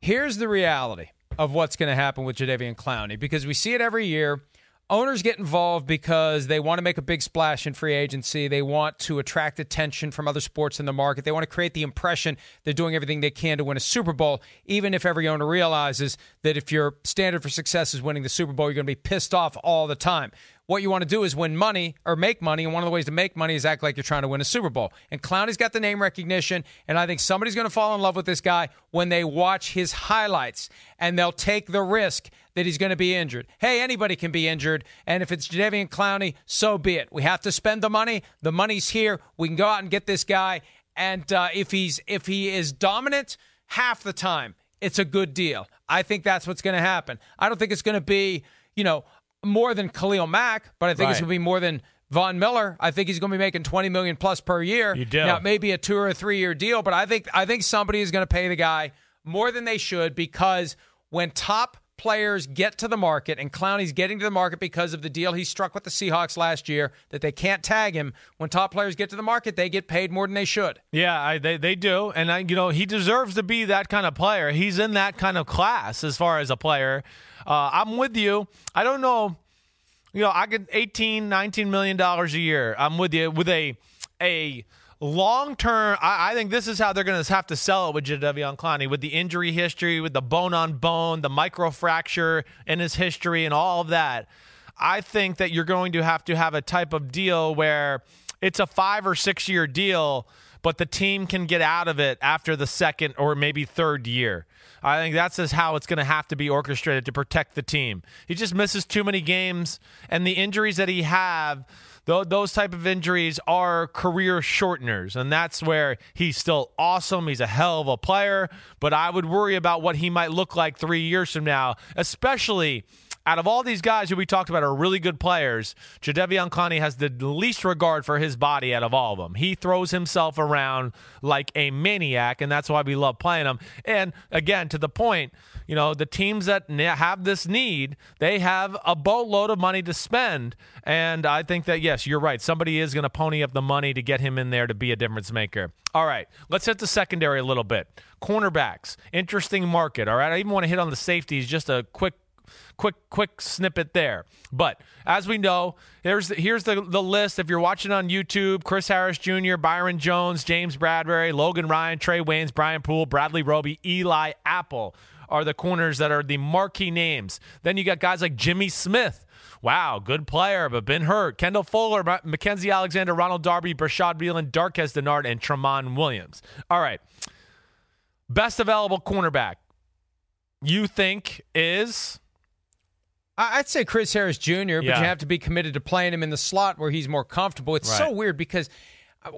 Here's the reality of what's going to happen with Jadeveon Clowney because we see it every year owners get involved because they want to make a big splash in free agency. They want to attract attention from other sports in the market. They want to create the impression they're doing everything they can to win a Super Bowl, even if every owner realizes that if your standard for success is winning the Super Bowl, you're going to be pissed off all the time what you want to do is win money or make money. And one of the ways to make money is act like you're trying to win a Super Bowl. And Clowney's got the name recognition. And I think somebody's going to fall in love with this guy when they watch his highlights and they'll take the risk that he's going to be injured. Hey, anybody can be injured. And if it's Jadeveon Clowney, so be it. We have to spend the money. The money's here. We can go out and get this guy. And uh, if he's if he is dominant half the time, it's a good deal. I think that's what's going to happen. I don't think it's going to be, you know, more than Khalil Mack, but I think right. it's going to be more than Von Miller. I think he's going to be making 20 million plus per year. You do. Now, it may be a two or a three year deal, but I think I think somebody is going to pay the guy more than they should because when top players get to the market, and Clowney's getting to the market because of the deal he struck with the Seahawks last year that they can't tag him. When top players get to the market, they get paid more than they should. Yeah, I, they they do, and I, you know he deserves to be that kind of player. He's in that kind of class as far as a player. Uh, I'm with you. I don't know. You know, I get 18, 19 million dollars a year. I'm with you with a a long term, I, I, think this is how they're going to have to sell it with Jadeveon Clowney, with the injury history, with the bone on bone, the microfracture in his history, and all of that. I think that you're going to have to have a type of deal where it's a five or six year deal, but the team can get out of it after the second or maybe third year. I think that's just how it's going to have to be orchestrated to protect the team. He just misses too many games, and the injuries that he have those type of injuries are career shorteners and that's where he's still awesome he's a hell of a player but i would worry about what he might look like three years from now especially out of all these guys who we talked about are really good players, Jadeveon Clowney has the least regard for his body out of all of them. He throws himself around like a maniac, and that's why we love playing him. And again, to the point, you know, the teams that have this need, they have a boatload of money to spend. And I think that, yes, you're right. Somebody is going to pony up the money to get him in there to be a difference maker. All right, let's hit the secondary a little bit. Cornerbacks, interesting market. All right, I even want to hit on the safeties, just a quick quick quick snippet there. But as we know, here's the, here's the, the list. If you're watching on YouTube, Chris Harris Jr., Byron Jones, James Bradberry, Logan Ryan, Trae Waynes, Brian Poole, Bradley Roby, Eli Apple are the corners that are the marquee names. Then you got guys like Jimmy Smith. Wow, good player, but been hurt. Kendall Fuller, Mackensie Alexander, Ronald Darby, Bashaud Breeland, Darqueze Dennard, and Tramon Williams. All right. Best available cornerback you think is I'd say Chris Harris Jr., but yeah. you have to be committed to playing him in the slot where he's more comfortable. It's right. so weird because uh,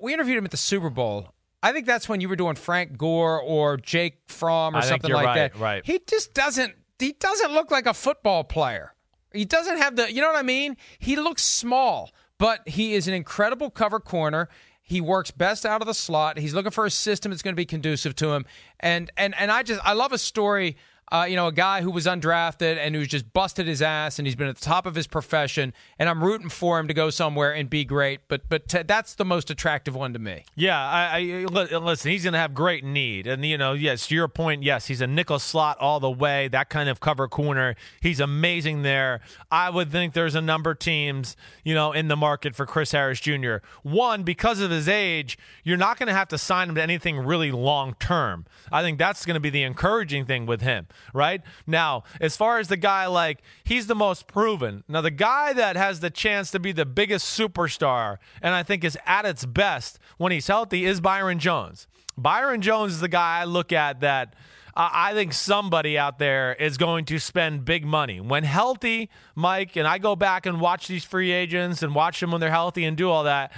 we interviewed him at the Super Bowl, I think that's when you were doing Frank Gore or Jake Fromm or I something like right, that. Right. He just doesn't. He doesn't look like a football player. He doesn't have the. You know what I mean? He looks small, but he is an incredible cover corner. He works best out of the slot. He's looking for a system that's going to be conducive to him. And and and I just I love a story uh, you know, a guy who was undrafted and who's just busted his ass and he's been at the top of his profession. And I'm rooting for him to go somewhere and be great. But but t- that's the most attractive one to me. Yeah, I, I listen. He's going to have great need, and you know, yes, to your point, yes, he's a nickel slot all the way. That kind of cover corner, he's amazing there. I would think there's a number of teams, you know, in the market for Chris Harris Jr. One because of his age, you're not going to have to sign him to anything really long term. I think that's going to be the encouraging thing with him right? Now, as far as the guy, like, he's the most proven. Now, the guy that has the chance to be the biggest superstar and I think is at its best when he's healthy is Byron Jones. Byron Jones is the guy I look at that. I think somebody out there is going to spend big money. When healthy, Mike, and I go back and watch these free agents and watch them when they're healthy and do all that,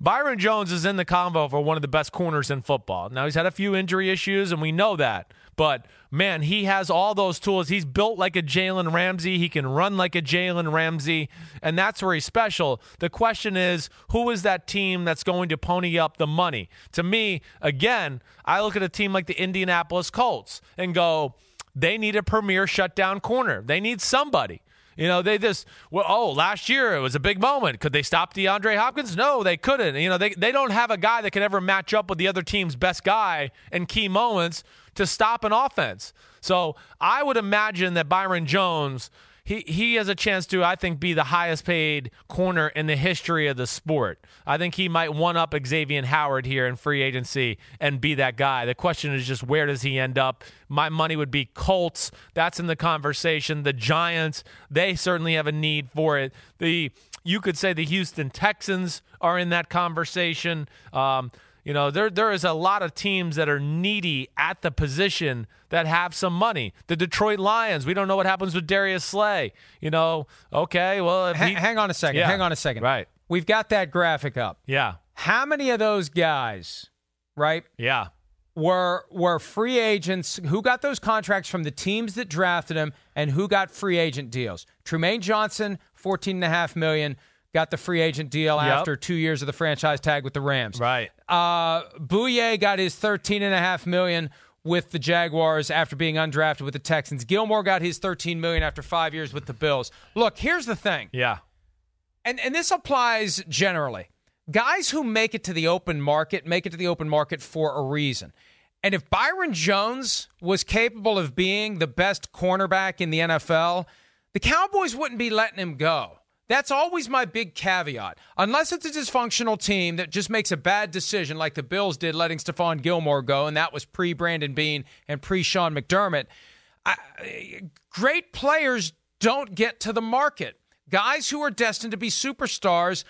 Byron Jones is in the combo for one of the best corners in football. Now, he's had a few injury issues, and we know that. But man, he has all those tools. He's built like a Jalen Ramsey. He can run like a Jalen Ramsey, and that's where he's special. The question is, who is that team that's going to pony up the money? To me, again, I look at a team like the Indianapolis Colts and go, they need a premier shutdown corner. They need somebody. You know, they just well, oh, last year it was a big moment. Could they stop DeAndre Hopkins? No, they couldn't. You know, they they don't have a guy that can ever match up with the other team's best guy in key moments to stop an offense. So I would imagine that Byron Jones he he has a chance to I think be the highest paid corner in the history of the sport. I think he might one up Xavier Howard here in free agency and be that guy. The question is just where does he end up? My money would be Colts. That's in the conversation. The Giants, they certainly have a need for it. The you could say the Houston Texans are in that conversation. Um, you know, there there is a lot of teams that are needy at the position that have some money. The Detroit Lions, we don't know what happens with Darius Slay. You know, okay, well, he, hang on a second. Yeah, hang on a second. Right. We've got that graphic up. Yeah. How many of those guys, right? Yeah. Were were free agents who got those contracts from the teams that drafted them and who got free agent deals? Trumaine Johnson, fourteen and a half million got the free agent deal yep. after two years of the franchise tag with the Rams. Right. Uh, Bouye got his thirteen and a half million with the Jaguars after being undrafted with the Texans. Gilmore got his 13 million after 5 years with the Bills. Look, here's the thing. Yeah. And and this applies generally. Guys who make it to the open market make it to the open market for a reason. And if Byron Jones was capable of being the best cornerback in the NFL, the Cowboys wouldn't be letting him go. That's always my big caveat. Unless it's a dysfunctional team that just makes a bad decision, like the Bills did letting Stephon Gilmore go, and that was pre Brandon Beane and pre Sean McDermott. I, great players don't get to the market. Guys who are destined to be superstars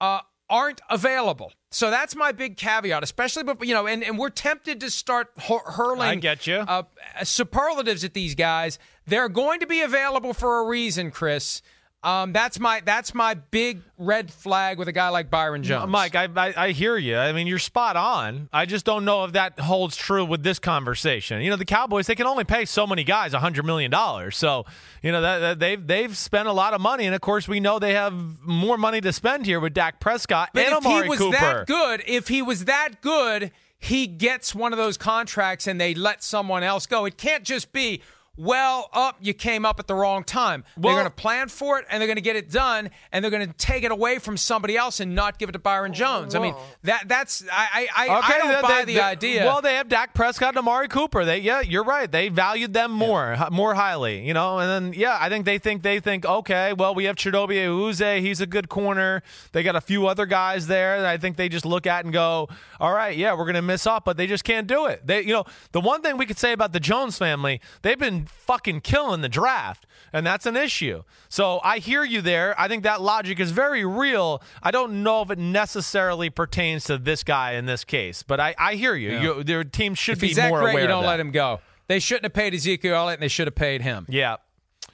uh, aren't available. So that's my big caveat, especially, but you know, and, and we're tempted to start hurling. I get you. Uh, superlatives at these guys. They're going to be available for a reason, Chris. Um, that's my that's my big red flag with a guy like Byron Jones. Mike, I, I, I hear you. I mean, you're spot on. I just don't know if that holds true with this conversation. You know, the Cowboys they can only pay so many guys a hundred million dollars. So you know that, that, they've they've spent a lot of money, and of course we know they have more money to spend here with Dak Prescott but and if Amari he was Cooper. that good, if he was that good, he gets one of those contracts and they let someone else go. It can't just be well, up, you came up at the wrong time. Well, they're going to plan for it and they're going to get it done and they're going to take it away from somebody else and not give it to Byron Jones. Whoa. I mean, that that's I I, okay, I don't they, buy they, the they, idea. Well, they have Dak Prescott and Amari Cooper. They yeah, you're right. They valued them more yeah. more highly, you know. And then yeah, I think they think they think okay, well, we have Chidobe Awuzie. He's a good corner. They got a few other guys there that I think they just look at and go, all right, yeah, we're going to miss up, but they just can't do it. They you know, the one thing we could say about the Jones family, they've been fucking killing the draft, and that's an issue. So I hear you there. I think that logic is very real. I don't know if it necessarily pertains to this guy in this case, but I, I hear you. Yeah. you their team should if be more great, aware. You don't let him go. They shouldn't have paid Ezekiel Elliott, and they should have paid him. Yeah.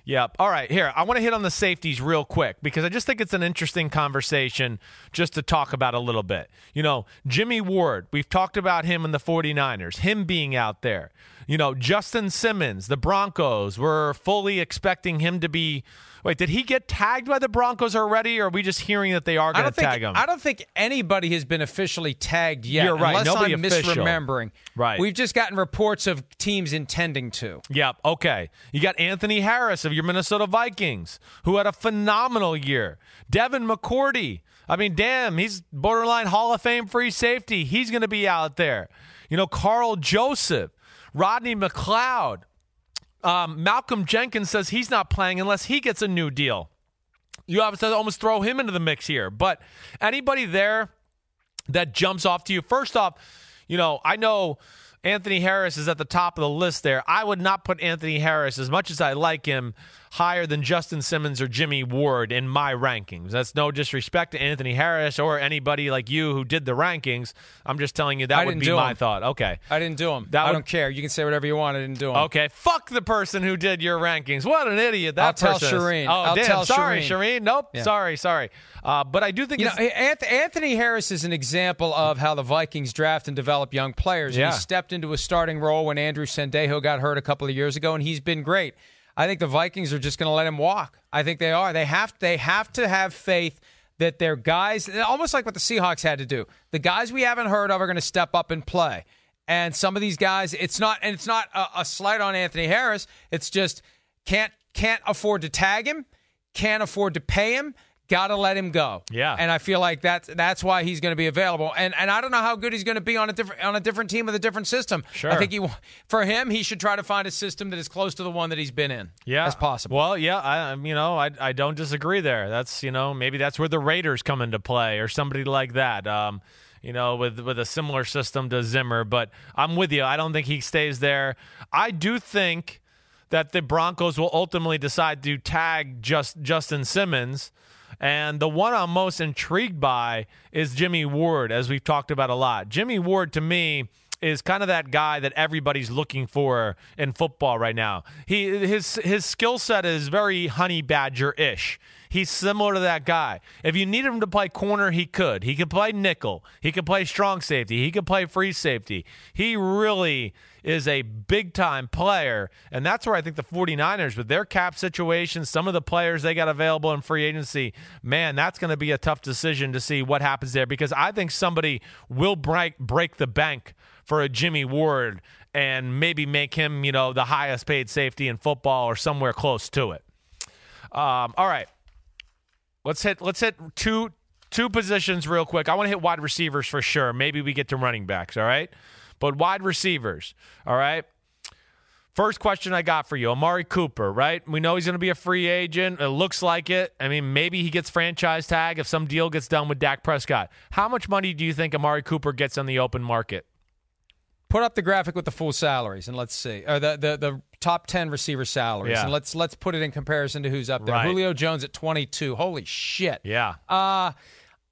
Yep. All right, here. I want to hit on the safeties real quick because I just think it's an interesting conversation just to talk about a little bit. You know, Jimmy Ward, we've talked about him in the 49ers, him being out there. You know, Justin Simmons, the Broncos, we're fully expecting him to be. Wait, did he get tagged by the Broncos already, or are we just hearing that they are going to tag him? I don't think anybody has been officially tagged yet. You're right. Unless Nobody I'm official. misremembering. Right. We've just gotten reports of teams intending to. Yep. Okay. You got Anthony Harris of your Minnesota Vikings, who had a phenomenal year. Devin McCourty. I mean, damn, he's borderline Hall of Fame free safety. He's going to be out there. You know, Karl Joseph. Rodney McLeod. Um, Malcolm Jenkins says he's not playing unless he gets a new deal. You have to almost throw him into the mix here. But anybody there that jumps off to you, first off, you know, I know Anthony Harris is at the top of the list there. I would not put Anthony Harris, as much as I like him, higher than Justin Simmons or Jimmy Ward in my rankings. That's no disrespect to Anthony Harris or anybody like you who did the rankings. I'm just telling you that I would be my them. thought. Okay. I didn't do them. That I would, don't care. You can say whatever you want. I didn't do them. Okay. Fuck the person who did your rankings. What an idiot that I'll person tell Shireen. Oh, I'll damn. tell sorry, Shireen. Shireen. Nope. Yeah. Sorry, sorry. Uh, but I do think you know, Anthony Harris is an example of how the Vikings draft and develop young players. Yeah. He stepped into a starting role when Andrew Sendejo got hurt a couple of years ago, and he's been great. I think the Vikings are just going to let him walk. I think they are. They have they have to have faith that their guys, almost like what the Seahawks had to do. The guys we haven't heard of are going to step up and play. And some of these guys, it's not, and it's not a, a slight on Anthony Harris. It's just can't can't afford to tag him, can't afford to pay him. Got to let him go. Yeah, and I feel like that's that's why he's going to be available. And and I don't know how good he's going to be on a different on a different team with a different system. Sure. I think he for him he should try to find a system that is close to the one that he's been in. Yeah, as possible. Well, yeah, I you know I I don't disagree there. That's you know maybe that's where the Raiders come into play or somebody like that. Um, you know, with with a similar system to Zimmer. But I'm with you. I don't think he stays there. I do think that the Broncos will ultimately decide to tag just Justin Simmons. And the one I'm most intrigued by is Jimmy Ward, as we've talked about a lot. Jimmy Ward, to me, is kind of that guy that everybody's looking for in football right now. He his his skill set is very honey badger ish. He's similar to that guy. If you need him to play corner, he could. He could play nickel. He could play strong safety. He could play free safety. He really is a big time player. And that's where I think the 49ers, with their cap situation, some of the players they got available in free agency, man, that's going to be a tough decision to see what happens there because I think somebody will break, break the bank for a Jimmy Ward and maybe make him, you know, the highest paid safety in football or somewhere close to it. Um, all right. Let's hit let's hit two two positions real quick. I want to hit wide receivers for sure. Maybe we get to running backs, all right? But wide receivers, all right? First question I got for you Amari Cooper, right? We know he's going to be a free agent. It looks like it. I mean, maybe he gets franchise tag if some deal gets done with Dak Prescott. How much money do you think Amari Cooper gets on the open market? Put up the graphic with the full salaries and let's see. Or the, the, the top 10 receiver salaries. Yeah. And let's let's put it in comparison to who's up there. Right. Julio Jones at 22. Holy shit. Yeah. Uh,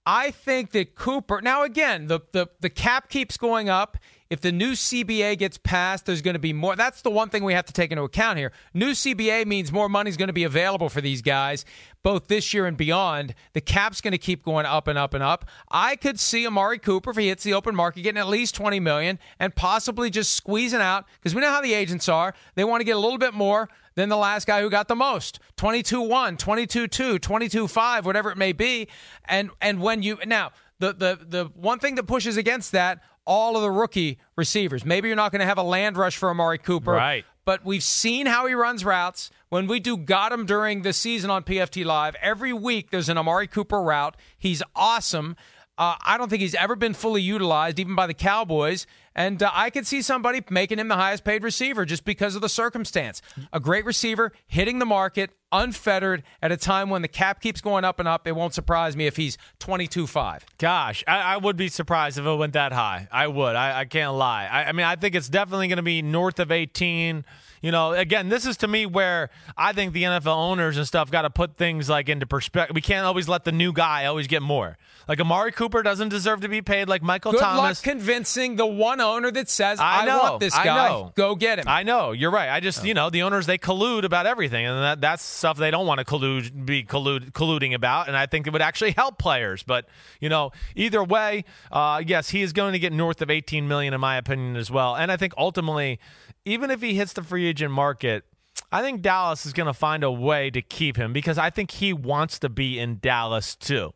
I think that Cooper. Now, again, the, the, the cap keeps going up. If the new CBA gets passed, there's going to be more. That's the one thing we have to take into account here. New CBA means more money is going to be available for these guys, both this year and beyond. The cap's going to keep going up and up and up. I could see Amari Cooper, if he hits the open market, getting at least 20 million and possibly just squeezing out because we know how the agents are. They want to get a little bit more than the last guy who got the most 22 1 22 2 22 5 whatever it may be and and when you now the the the one thing that pushes against that all of the rookie receivers maybe you're not going to have a land rush for Amari Cooper Right. but we've seen how he runs routes. When we do got him during the season on PFT Live, every week there's an Amari Cooper route. He's awesome. Uh, I don't think he's ever been fully utilized, even by the Cowboys. And uh, I could see somebody making him the highest paid receiver just because of the circumstance. A great receiver, hitting the market, unfettered at a time when the cap keeps going up and up. It won't surprise me if he's 22 5. Gosh, I, I would be surprised if it went that high. I would. I, I can't lie. I, I mean, I think it's definitely going to be north of 18. You know, again, this is to me where I think the NFL owners and stuff got to put things like into perspective. We can't always let the new guy always get more. Like Amari Cooper doesn't deserve to be paid like Michael Good Thomas. luck convincing the one owner that says, I I, know, want this I guy. know. Go get him. I know you're right. I just you know the owners they collude about everything, and that that's stuff they don't want to collude be collude, colluding about. And I think it would actually help players. But you know, either way, uh, yes, he is going to get north of 18 million in my opinion as well. And I think ultimately, even if he hits the free agent market. I think Dallas is going to find a way to keep him because I think he wants to be in Dallas too.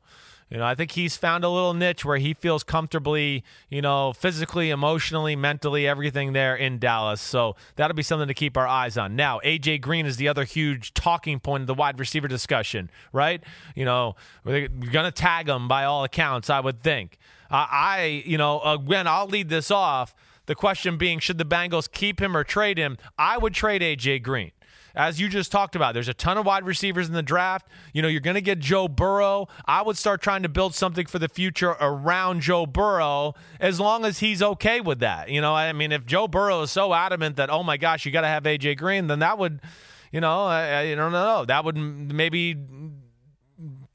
You know, I think he's found a little niche where he feels comfortably, you know, physically, emotionally, mentally, everything there in Dallas. So that'll be something to keep our eyes on. Now, AJ Green is the other huge talking point of the wide receiver discussion, right? You know, we're going to tag him by all accounts, I would think. Uh, I, you know, again, I'll lead this off. The question being, should the Bengals keep him or trade him? I would trade AJ Green as you just talked about, there's a ton of wide receivers in the draft. You know, you're going to get Joe Burrow. I would start trying to build something for the future around Joe Burrow as long as he's okay with that. You know, I mean, if Joe Burrow is so adamant that, oh my gosh, you got to have AJ Green, then that would, you know, I, I don't know. That would maybe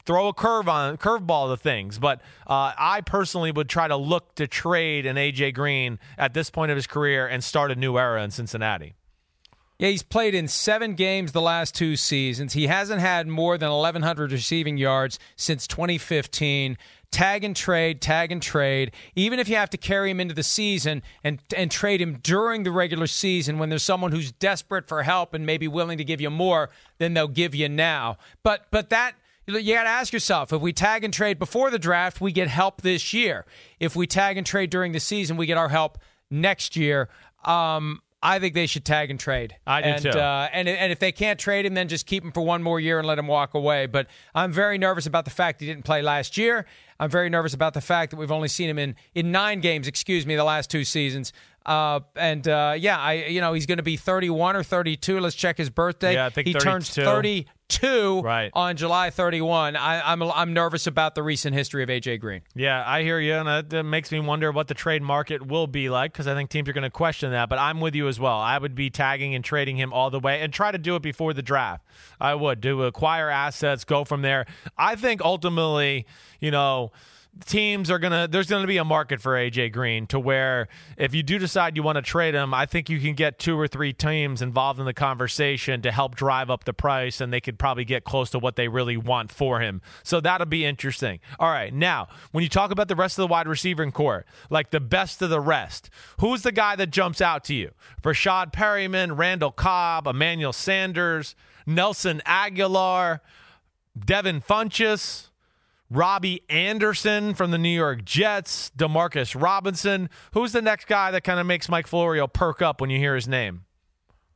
throw a curve on curveball to things. But uh, I personally would try to look to trade an AJ Green at this point of his career and start a new era in Cincinnati. Yeah, he's played in seven games the last two seasons. He hasn't had more than 1,100 receiving yards since 2015. Tag and trade, tag and trade. Even if you have to carry him into the season and and trade him during the regular season when there's someone who's desperate for help and maybe willing to give you more than they'll give you now. But but that you got to ask yourself if we tag and trade before the draft, we get help this year. If we tag and trade during the season, we get our help next year. Um, I think they should tag and trade. I do and, too. Uh, and and if they can't trade him, then just keep him for one more year and let him walk away. But I'm very nervous about the fact he didn't play last year. I'm very nervous about the fact that we've only seen him in in nine games. Excuse me, the last two seasons. Uh, and uh, yeah, I you know he's going to be 31 or 32. Let's check his birthday. Yeah, I think he 32. turns 32 Right. on July 31. I, I'm I'm nervous about the recent history of AJ Green. Yeah, I hear you, and that, that makes me wonder what the trade market will be like because I think teams are going to question that. But I'm with you as well. I would be tagging and trading him all the way, and try to do it before the draft. I would do acquire assets, go from there. I think ultimately, you know teams are gonna there's gonna be a market for AJ Green to where if you do decide you want to trade him, I think you can get two or three teams involved in the conversation to help drive up the price, and they could probably get close to what they really want for him. So that'll be interesting. All right, now when you talk about the rest of the wide receiving core, like the best of the rest, who's the guy that jumps out to you? Breshad Perriman, Randall Cobb, Emmanuel Sanders, Nelson Agholor, Devin Funchess. Robbie Anderson from the New York Jets, Demarcus Robinson. Who's the next guy that kind of makes Mike Florio perk up when you hear his name?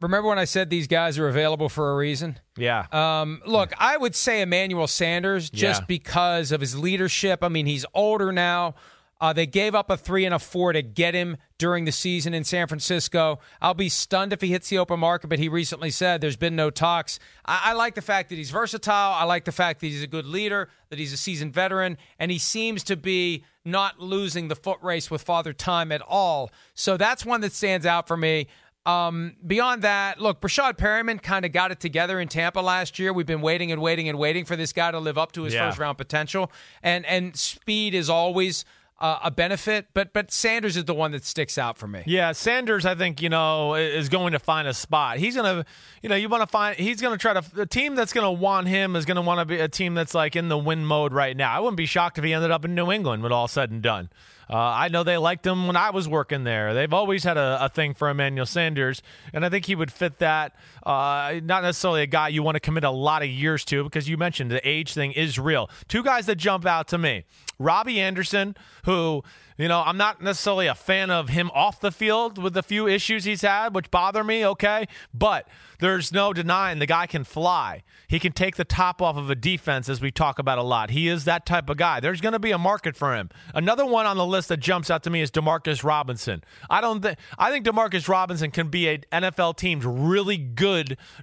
Remember when I said these guys are available for a reason? Yeah. Um, look, I would say Emmanuel Sanders just Yeah. because of his leadership. I mean, he's older now. Uh, they gave up a three and a four to get him during the season in San Francisco. I'll be stunned if he hits the open market, but he recently said there's been no talks. I, I like the fact that he's versatile. I like the fact that he's a good leader, that he's a seasoned veteran, and he seems to be not losing the foot race with Father Time at all. So that's one that stands out for me. Um, beyond that, look, Breshad Perriman kind of got it together in Tampa last year. We've been waiting and waiting and waiting for this guy to live up to his Yeah. first round potential, and and speed is always uh, a benefit. But but Sanders is the one that sticks out for me. Yeah, Sanders, I think you know is going to find a spot. He's gonna, you know, you want to find. He's gonna try to. The team that's gonna want him is gonna want to be a team that's like in the win mode right now. I wouldn't be shocked if he ended up in New England when all said and done. Uh, I know they liked him when I was working there. They've always had a, a thing for Emmanuel Sanders, and I think he would fit that. Uh, not necessarily a guy you want to commit a lot of years to because you mentioned the age thing is real. Two guys that jump out to me: Robbie Anderson, who you know, I'm not necessarily a fan of him off the field with the few issues he's had, which bother me, okay? But there's no denying the guy can fly. He can take the top off of a defense, as we talk about a lot. He is that type of guy. There's going to be a market for him. Another one on the list that jumps out to me is Demarcus Robinson. I don't think I think Demarcus Robinson can be an NFL team's really good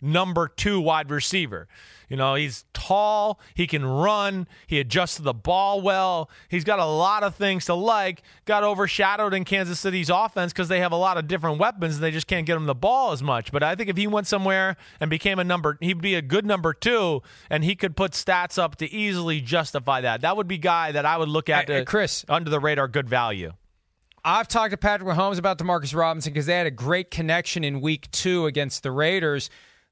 number two wide receiver. You know, he's tall, he can run, he adjusts to the ball well. He's got a lot of things to like. Got overshadowed in Kansas City's offense because they have a lot of different weapons and they just can't get him the ball as much. But I think if he went somewhere and became a number, he'd be a good number two, and he could put stats up to easily justify that. That would be guy that I would look at Hey, to, Chris. under the radar, good value. I've talked to Patrick Mahomes about Demarcus Robinson because they had a great connection in week two against the Raiders.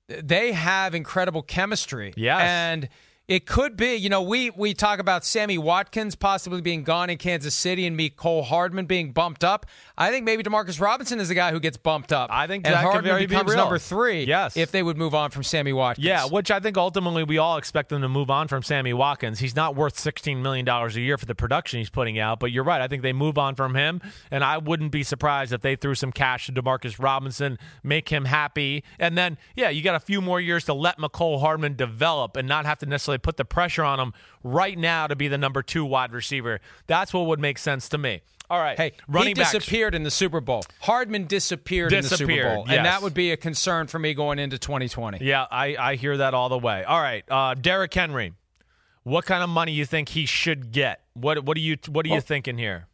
They have incredible chemistry. Yes. And it could be, you know, we we talk about Sammy Watkins possibly being gone in Kansas City and Mecole Hardman being bumped up. I think maybe Demarcus Robinson is the guy who gets bumped up. I think and that could Hardman be becomes real. number three. Yes. if they would move on from Sammy Watkins. Yeah, which I think ultimately we all expect them to move on from Sammy Watkins. He's not worth $16 million a year for the production he's putting out, but you're right. I think they move on from him, and I wouldn't be surprised if they threw some cash to Demarcus Robinson, make him happy, and then, yeah, you got a few more years to let Mecole Hardman develop and not have to necessarily put the pressure on him right now to be the number two wide receiver. That's what would make sense to me. All right. Hey, running he backs. disappeared in the Super Bowl. Hardman disappeared, in the Super Bowl, yes. and that would be a concern for me going into 2020. Yeah, I, I hear that all the way. All right, uh, Derrick Henry. What kind of money you think he should get? What what are you what are you thinking here?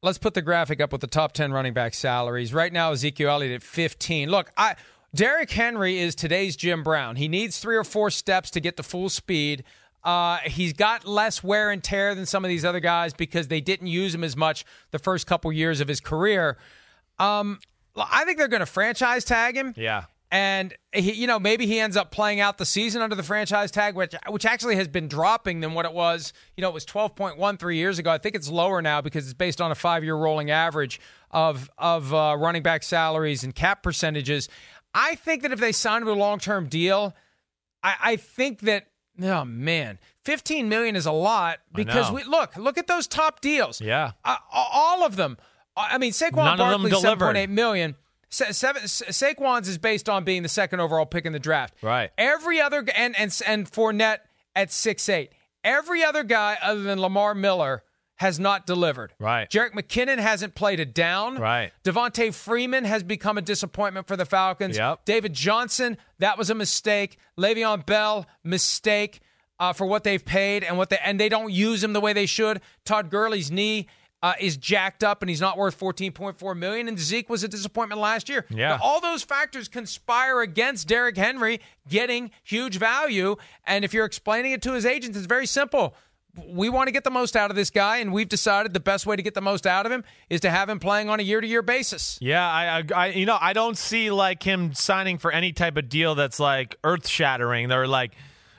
Let's put the graphic up with the top 10 running back salaries. Right now, Ezekiel Elliott at 15. Look, I Derrick Henry is today's Jim Brown. He needs three or four steps to get to full speed. Uh, he's got less wear and tear than some of these other guys because they didn't use him as much the first couple years of his career. Um, I think they're going to franchise tag him. Yeah. And he, you know, maybe he ends up playing out the season under the franchise tag, which which actually has been dropping than what it was. You know, it was twelve point one three years ago. I think it's lower now because it's based on a five year rolling average of of uh, running back salaries and cap percentages. I think that if they sign him to a long term deal, I, I think that oh man, fifteen million is a lot because we look look at those top deals. Yeah. Uh, all of them. I mean, Saquon None Barkley, seven point eight million. Sa- Seven, Sa- Saquon's is based on being the second overall pick in the draft. Right. Every other and and and Fournette at six eight. Every other guy other than Lamar Miller has not delivered. Right. Jerick McKinnon hasn't played it down. Right. Devonta Freeman has become a disappointment for the Falcons. Yep. David Johnson, that was a mistake. Le'Veon Bell, mistake uh, for what they've paid and what they and they don't use him the way they should. Todd Gurley's knee uh, is jacked up and he's not worth 14.4 million. And Zeke was a disappointment last year. Yeah. Now, all those factors conspire against Derrick Henry getting huge value. And if you're explaining it to his agents, it's very simple. We want to get the most out of this guy, and we've decided the best way to get the most out of him is to have him playing on a year to year basis. Yeah, I, I, you know, I don't see like him signing for any type of deal that's like earth shattering. They're like,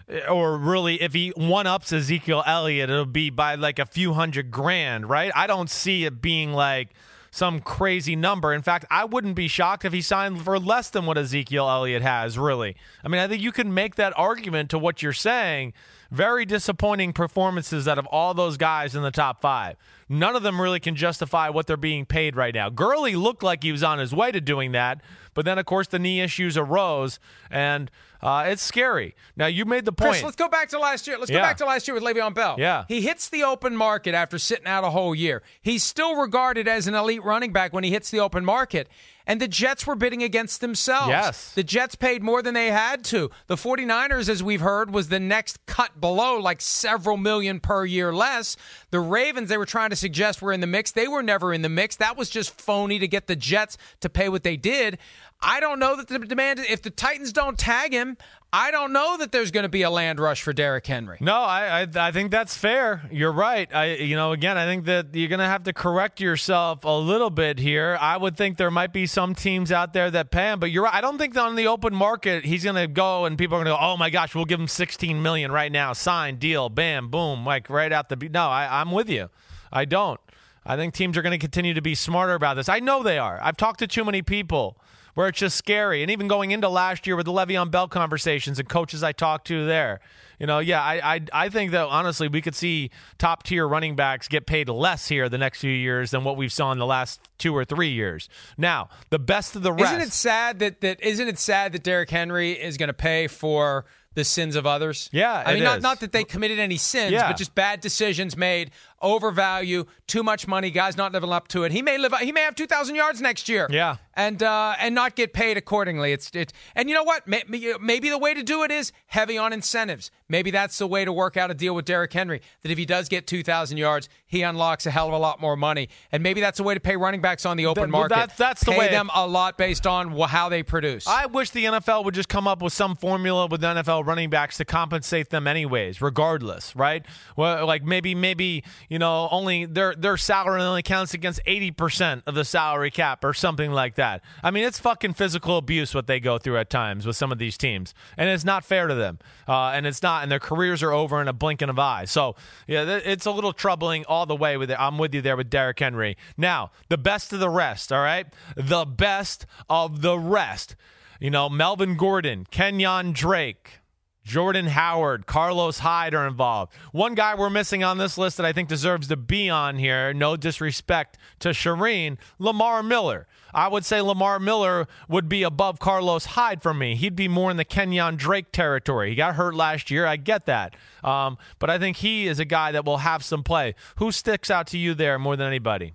eh, or really, if he one ups Ezekiel Elliott, it'll be by like a few hundred grand, right? I don't see it being like some crazy number. In fact, I wouldn't be shocked if he signed for less than what Ezekiel Elliott has, really. I mean, I think you can make that argument to what you're saying very disappointing performances out of all those guys in the top five. None of them really can justify what they're being paid right now. Gurley looked like he was on his way to doing that, but then, of course, the knee issues arose, and uh, it's scary. Now, you made the point. Chris, let's go back to last year. Let's Yeah. go back to last year with Le'Veon Bell. Yeah. He hits the open market after sitting out a whole year. He's still regarded as an elite running back when he hits the open market. And the Jets were bidding against themselves. Yes. The Jets paid more than they had to. The 49ers, as we've heard, was the next cut below, like several million per year less. The Ravens, they were trying to suggest were in the mix. They were never in the mix. That was just phony to get the Jets to pay what they did. I don't know that the demand, if the Titans don't tag him, I don't know that there's going to be a land rush for Derrick Henry. No, I, I I think that's fair. You're right. I you know again I think that you're gonna have to correct yourself a little bit here. I would think there might be some teams out there that pay him, but you're right. I don't think on the open market he's gonna go and people are gonna go, oh my gosh, we'll give him 16 million right now, sign deal, bam, boom, like right out the. No, I, I'm with you. I don't. I think teams are going to continue to be smarter about this. I know they are. I've talked to too many people where it's just scary. And even going into last year with the Le'Veon Bell conversations and coaches I talked to there, you know, yeah, I, I, I think that honestly we could see top tier running backs get paid less here the next few years than what we've saw in the last two or three years. Now, the best of the rest. Isn't it sad that that isn't it sad that Derrick Henry is going to pay for the sins of others? Yeah, I mean, not not that they committed any sins, Yeah. but just bad decisions made, overvalue, too much money, guys not living up to it. He may live, he may have two thousand yards next year. Yeah. And uh, and not get paid accordingly. It's it, and you know what? May- may- Maybe the way to do it is heavy on incentives. Maybe that's the way to work out a deal with Derrick Henry. That if he does get two thousand yards, he unlocks a hell of a lot more money. And maybe that's the way to pay running backs on the open That- market. that's- that's the pay way- them a lot based on how they produce. I wish the NFL would just come up with some formula with NFL running backs to compensate them anyways, regardless, right? Well, like maybe maybe you know only their their salary only counts against eighty percent of the salary cap or something like that. I mean, it's fucking physical abuse what they go through at times with some of these teams, and it's not fair to them, uh, and it's not, and their careers are over in a blinking of eye. So yeah, it's a little troubling all the way with it. I'm with you there with Derrick Henry. Now the best of the rest, all right, the best of the rest. You know, Melvin Gordon, Kenyon Drake, Jordan Howard, Carlos Hyde are involved. One guy we're missing on this list that I think deserves to be on here, no disrespect to Shireen, Lamar Miller. I would say Lamar Miller would be above Carlos Hyde for me. He'd be more in the Kenyon Drake territory. He got hurt last year. I get that. Um, but I think he is a guy that will have some play. Who sticks out to you there more than anybody?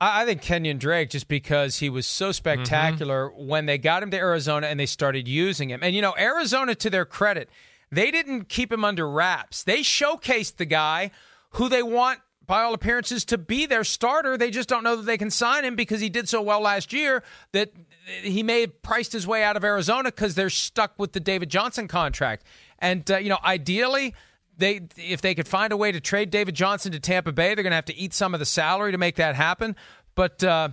I I think Kenyon Drake, just because he was so spectacular when they got him to Arizona and they started using him. And, you know, Arizona, to their credit, they didn't keep him under wraps. They showcased the guy who they want, by all appearances, to be their starter. They just don't know that they can sign him because he did so well last year that he may have priced his way out of Arizona because they're stuck with the David Johnson contract. And, uh, you know, ideally, they if they could find a way to trade David Johnson to Tampa Bay, they're going to have to eat some of the salary to make that happen. But uh,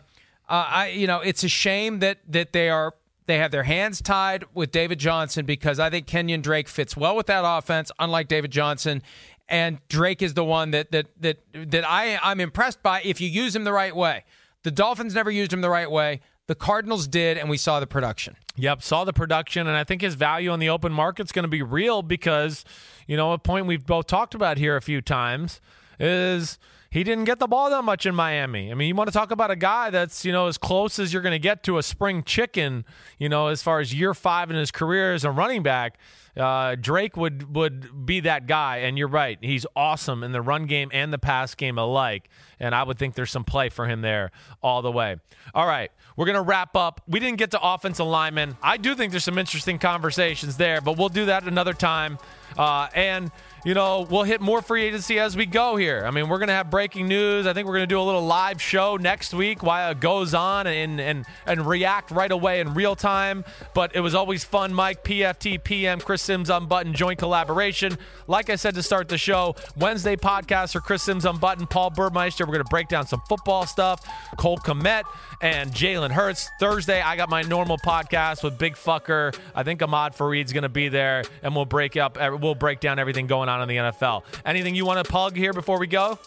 uh, I, you know, it's a shame that that they are they have their hands tied with David Johnson because I think Kenyon Drake fits well with that offense, unlike David Johnson. And Drake is the one that that that that I I'm impressed by if you use him the right way. The Dolphins never used him the right way. The Cardinals did, and we saw the production. Yep, saw the production, and I think his value on the open market's going to be real because, you know, a point we've both talked about here a few times is he didn't get the ball that much in Miami. I mean, you want to talk about a guy that's, you know, as close as you're going to get to a spring chicken, you know, as far as year five in his career as a running back. Uh, Drake would would be that guy, and you're right. He's awesome in the run game and the pass game alike, and I would think there's some play for him there all the way. All right, we're gonna wrap up. We didn't get to offensive linemen. I do think there's some interesting conversations there, but we'll do that another time. Uh, and you know, we'll hit more free agency as we go here. I mean, we're going to have breaking news. I think we're going to do a little live show next week while it goes on and, and, and react right away in real time. But it was always fun, Mike. PFT, PM, Chris Simms Unbuttoned, joint collaboration. Like I said to start the show, Wednesday podcast for Chris Simms Unbuttoned, Paul Burmeister. We're going to break down some football stuff, Cole Kmet and Jalen Hurts. Thursday, I got my normal podcast with Big Fucker. I think Ahmed Fareed's going to be there, and we'll break up, we'll break down everything going on in the NFL. Anything you want to plug here before we go?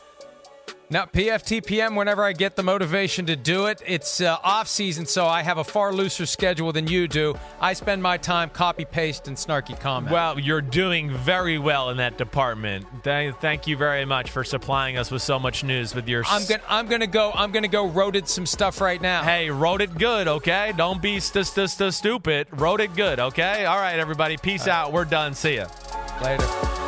Now, PFTPM, whenever I get the motivation to do it, it's uh, off season, so I have a far looser schedule than you do. I spend my time copy paste and snarky comment. Well, you're doing very well in that department. Thank you very much for supplying us with so much news with your. I'm gonna I'm gonna go I'm gonna go wrote it some stuff right now. Hey, wrote it good, okay? Don't be st- st- st- stupid. Wrote it good, okay? All right, everybody. Peace out. We're done. See ya. Later.